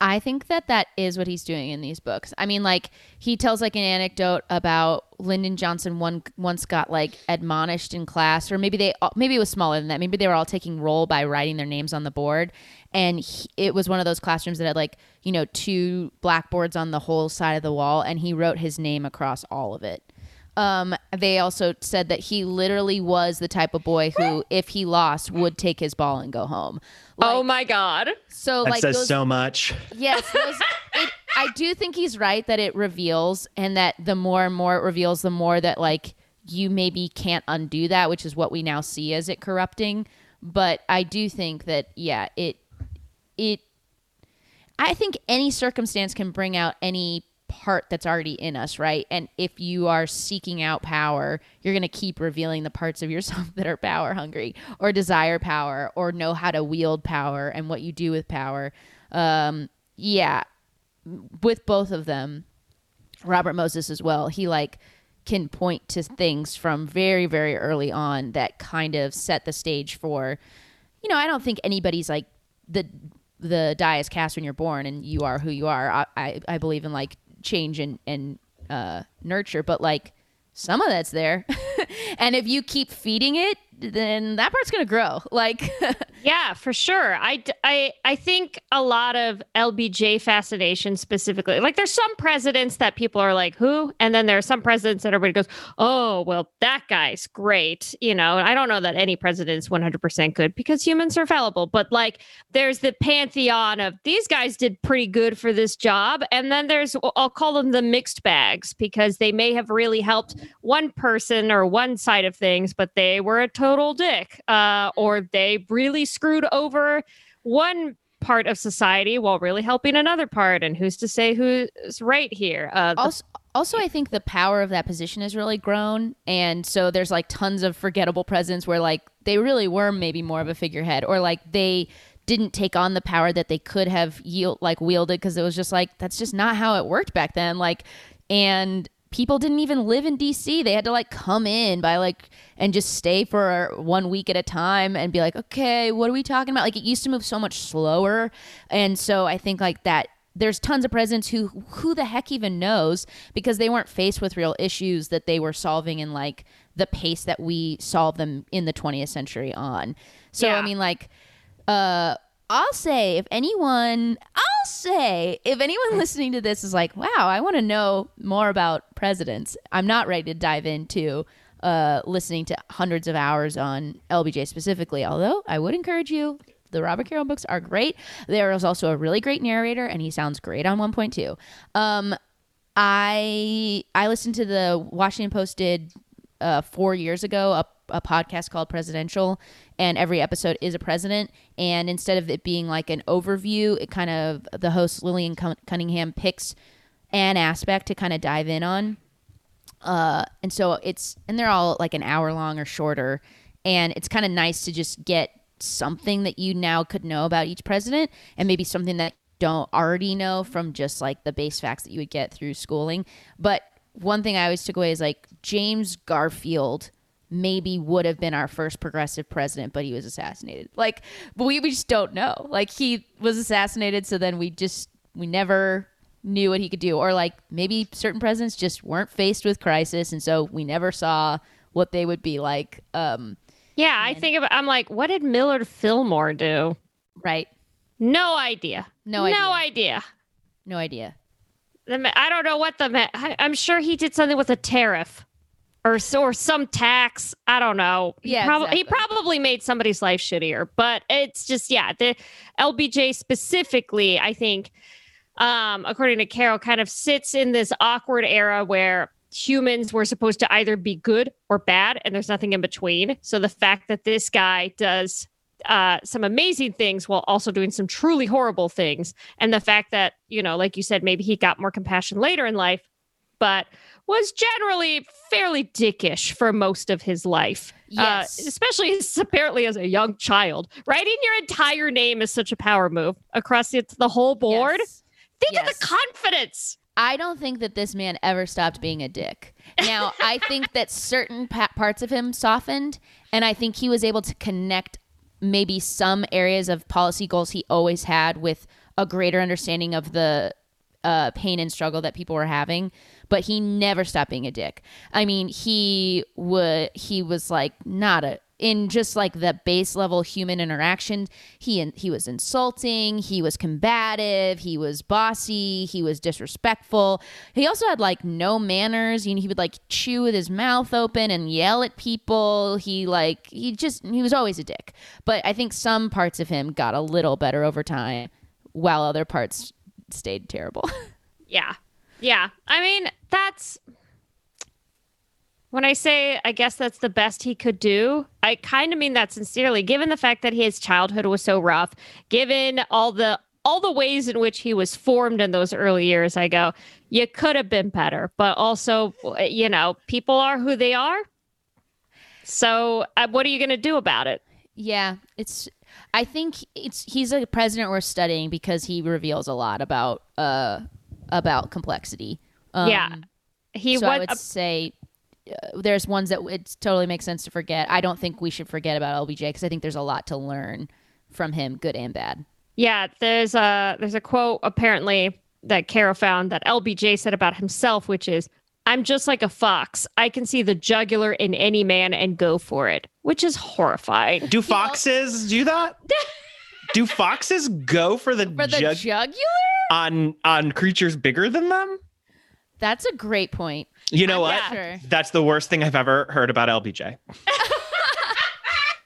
Speaker 3: I think that that is what he's doing in these books. I mean, like he tells like an anecdote about Lyndon Johnson one once got like admonished in class, or maybe they maybe it was smaller than that. Maybe they were all taking roll by writing their names on the board, and he, it was one of those classrooms that had like you know two blackboards on the whole side of the wall, and he wrote his name across all of it. Um, they also said that he literally was the type of boy who, if he lost, would take his ball and go home.
Speaker 2: oh my God.
Speaker 3: so
Speaker 4: That
Speaker 3: like
Speaker 4: says
Speaker 3: those,
Speaker 4: so much.
Speaker 3: Yes, those, it, I do think he's right that it reveals, and that the more and more it reveals, the more that like you maybe can't undo that, which is what we now see as it corrupting. But I do think that yeah, it it. I think any circumstance can bring out any part that's already in us, right? And if you are seeking out power, you're going to keep revealing the parts of yourself that are power hungry or desire power or know how to wield power and what you do with power. Um, yeah, with both of them, Robert Moses as well, he like can point to things from very, very early on that kind of set the stage for, you know, I don't think anybody's like the the die is cast when you're born and you are who you are. I, I, I believe in like change and, and uh, nurture, but like some of that's there. and if you keep feeding it, then that part's going to grow. Like,
Speaker 2: Yeah, for sure. I, I, I think a lot of LBJ fascination specifically, like there's some presidents that people are like, who? And then there are some presidents that everybody goes, oh, well, that guy's great. You know, I don't know that any president is 100% good because humans are fallible, but like there's the pantheon of these guys did pretty good for this job. And then there's, I'll call them the mixed bags because they may have really helped one person or one side of things, but they were a total dick, uh, or they really screwed over one part of society while really helping another part. And who's to say who's right here? Uh, the-
Speaker 3: also, also i think the power of that position has really grown and so there's like tons of forgettable presidents where like they really were maybe more of a figurehead or like they didn't take on the power that they could have yield like wielded because it was just like that's just not how it worked back then like and people didn't even live in DC. They had to like come in by like and just stay for one week at a time and be like, okay, what are we talking about? Like it used to move so much slower. And so I think like that there's tons of presidents who who the heck even knows because they weren't faced with real issues that they were solving in like the pace that we solve them in the 20th century on. So
Speaker 2: Yeah.
Speaker 3: I mean like uh I'll say if anyone I'll say if anyone listening to this is like, "Wow, I want to know more about presidents." I'm not ready to dive into uh listening to hundreds of hours on LBJ specifically, although I would encourage you the Robert Caro books are great. There is also a really great narrator, and he sounds great on 1.2. Um, I I listened to the Washington Post did uh, four years ago a, a podcast called Presidential, and every episode is a president. And instead of it being like an overview, it kind of the host Lillian Cunningham picks an aspect to kind of dive in on. Uh, and so it's and they're all like an hour long or shorter, and it's kind of nice to just get something that you now could know about each president, and maybe something that don't already know from just like the base facts that you would get through schooling. But one thing I always took away is like James Garfield maybe would have been our first progressive president, but he was assassinated. Like, but we, we just don't know. Like he was assassinated, so then we just we never knew what he could do, or like maybe certain presidents just weren't faced with crisis, and so we never saw what they would be like. Um,
Speaker 2: Yeah, I think about. I'm like, what did Millard Fillmore do?
Speaker 3: right?
Speaker 2: No idea.
Speaker 3: No idea. No idea.
Speaker 2: No idea. I don't know what the. I'm sure he did something with a tariff, or or some tax. I don't know. He
Speaker 3: Yeah,
Speaker 2: prob- he probably made somebody's life shittier. But it's just yeah, the LBJ specifically, I think, um, according to Caro, kind of sits in this awkward era where humans were supposed to either be good or bad, and there's nothing in between. So the fact that this guy does uh, some amazing things while also doing some truly horrible things, and the fact that you know, like you said, maybe he got more compassion later in life, but was generally fairly dickish for most of his life.
Speaker 3: Yes.
Speaker 2: Uh, especially apparently as a young child. Writing your entire name is such a power move across the, the whole board.
Speaker 3: Yes.
Speaker 2: Think of the confidence.
Speaker 3: I don't think that this man ever stopped being a dick. Now, I think that certain pa- parts of him softened, and I think he was able to connect maybe some areas of policy goals he always had with a greater understanding of the uh, pain and struggle that people were having. But he never stopped being a dick. I mean, he would he was like not a in just like the base level human interaction he he was insulting he was combative he was bossy he was disrespectful. He also had like no manners. You know, he would like chew with his mouth open and yell at people. He like he just he was always a dick. But i think some parts of him got a little better over time while other parts stayed terrible.
Speaker 2: Yeah. Yeah. I mean, that's when I say I guess that's the best he could do, I kind of mean that sincerely, given the fact that his childhood was so rough, given all the all the ways in which he was formed in those early years, I go, you could have been better. But also, you know, people are who they are. So, uh, what are you going to do about it?
Speaker 3: Yeah, it's. I think it's he's a president worth studying because he reveals a lot about uh about complexity. Um,
Speaker 2: yeah. He
Speaker 3: so I
Speaker 2: what
Speaker 3: would say uh, there's ones that it totally makes sense to forget. I don't think we should forget about LBJ because I think there's a lot to learn from him, good and bad.
Speaker 2: Yeah, there's a there's a quote apparently that Caro found that LBJ said about himself, which is, "I'm just like a fox. I can see the jugular in any man and go for it," which is horrifying.
Speaker 1: Do foxes do that? do foxes go for the,
Speaker 3: For the
Speaker 1: jug-
Speaker 3: jugular,
Speaker 1: on on creatures bigger than them?
Speaker 3: that's a great point.
Speaker 1: You know
Speaker 3: I'm
Speaker 1: what?
Speaker 3: sure.
Speaker 1: That's the worst thing I've ever heard about LBJ.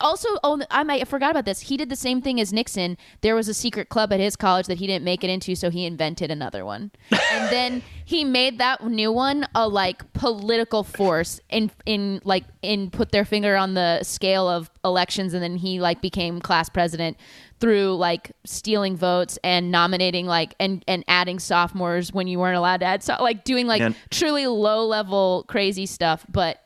Speaker 3: Also, oh, I might I forgot about this. He did the same thing as Nixon. There was a secret club at his college that he didn't make it into, so he invented another one. and then he made that new one a like political force in in like in put their finger on the scale of elections and then he like became class president through like stealing votes and nominating like and and adding sophomores when you weren't allowed to add so like doing like truly low level crazy stuff but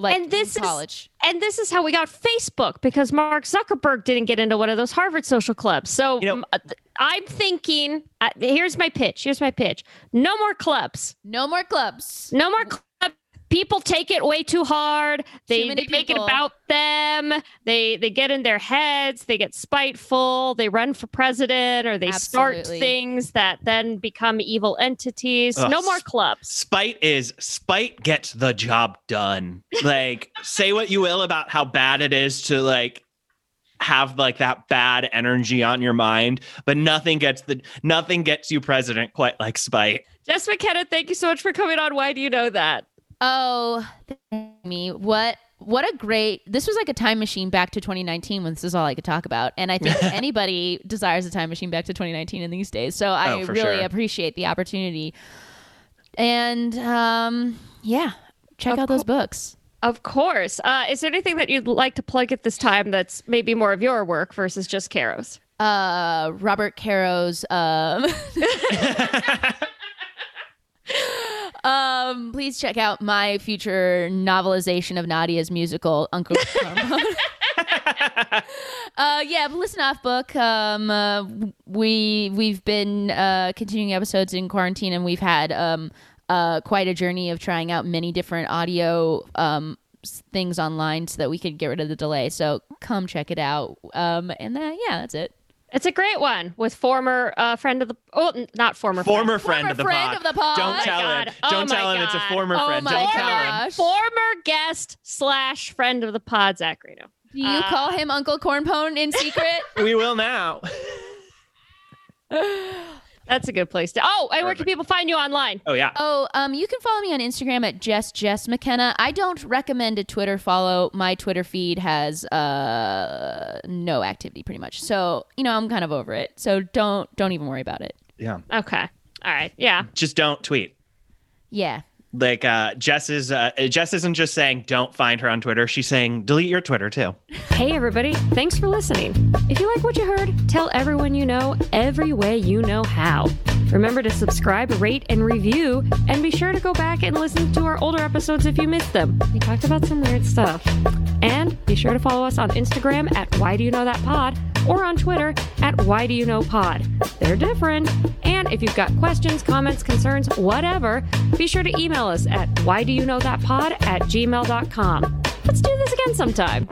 Speaker 3: like
Speaker 2: and this
Speaker 3: in college.
Speaker 2: is and this is how we got Facebook because Mark Zuckerberg didn't get into one of those Harvard social clubs. So
Speaker 1: You know-
Speaker 2: m- uh, th- I'm thinking. Uh, here's my pitch. Here's my pitch. No more clubs.
Speaker 3: No more clubs.
Speaker 2: No more clubs. People take it way too hard. They,
Speaker 3: many
Speaker 2: they make it about them. They they get in their heads. They get spiteful. They run for president, or they start things that then become evil entities.
Speaker 1: Ugh.
Speaker 2: No more clubs.
Speaker 1: Spite is spite gets the job done. Like, say what you will about how bad it is to like have like that bad energy on your mind, but nothing gets the nothing gets you president quite like spite.
Speaker 2: Jess McKenna, thank you so much for coming on. Why do you know that?
Speaker 3: Oh, me. What what a great this was like a time machine back to 2019 when this is all I could talk about. And I think anybody desires a time machine back to 2019 in these days. So I
Speaker 1: Oh,
Speaker 3: really
Speaker 1: sure.
Speaker 3: appreciate the opportunity. And um yeah, check
Speaker 2: Of
Speaker 3: out those books.
Speaker 2: Of course. Uh, is there anything that you'd like to plug at this time that's maybe more of your work versus just Caro's?
Speaker 3: Uh Robert Caro's um Um, please check out my future novelization of Nadia's musical Uncle uh, yeah, but listen off book. Um, uh, we we've been uh, continuing episodes in quarantine, and we've had um, uh, quite a journey of trying out many different audio um, things online so that we could get rid of the delay. So come check it out. Um, and then yeah, that's it.
Speaker 2: It's a great one with former uh, friend of the oh, not former
Speaker 1: Former
Speaker 2: friend.
Speaker 1: friend of the
Speaker 3: friend
Speaker 1: pod.
Speaker 3: of the pod.
Speaker 1: Don't
Speaker 3: Oh
Speaker 1: tell him.
Speaker 2: Oh
Speaker 1: Don't
Speaker 2: my
Speaker 1: tell him it's a former
Speaker 3: Oh
Speaker 1: friend.
Speaker 3: my
Speaker 1: Don't tell him.
Speaker 3: gosh.
Speaker 2: former guest slash friend of the pod, Zach Reino.
Speaker 3: Do you
Speaker 2: Uh,
Speaker 3: call him Uncle Cornpone in secret?
Speaker 1: We will now.
Speaker 2: That's a good place to. Oh, and where can people find you online?
Speaker 1: Oh yeah.
Speaker 3: Oh, um, you can follow me on Instagram at Jess Jess McKenna. I don't recommend a Twitter follow. My Twitter feed has uh no activity pretty much. So, you know, I'm kind of over it. So don't don't even worry about it.
Speaker 1: Yeah.
Speaker 2: Okay. All right. Yeah.
Speaker 1: Just don't tweet.
Speaker 3: Yeah.
Speaker 1: Like uh Jess is uh Jess isn't just saying don't find her on Twitter. She's saying delete your Twitter too.
Speaker 2: Hey, everybody. Thanks for listening. If you like what you heard, tell everyone you know every way you know how. Remember to subscribe, rate, and review, and be sure to go back and listen to our older episodes if you missed them. We talked about some weird stuff. And be sure to follow us on Instagram at Why Do You Know That Pod or on Twitter at Why Do You Know Pod. They're different. And if you've got questions, comments, concerns, whatever, be sure to email us at Why Do You Know That Pod at gmail.com. Let's do this again sometime.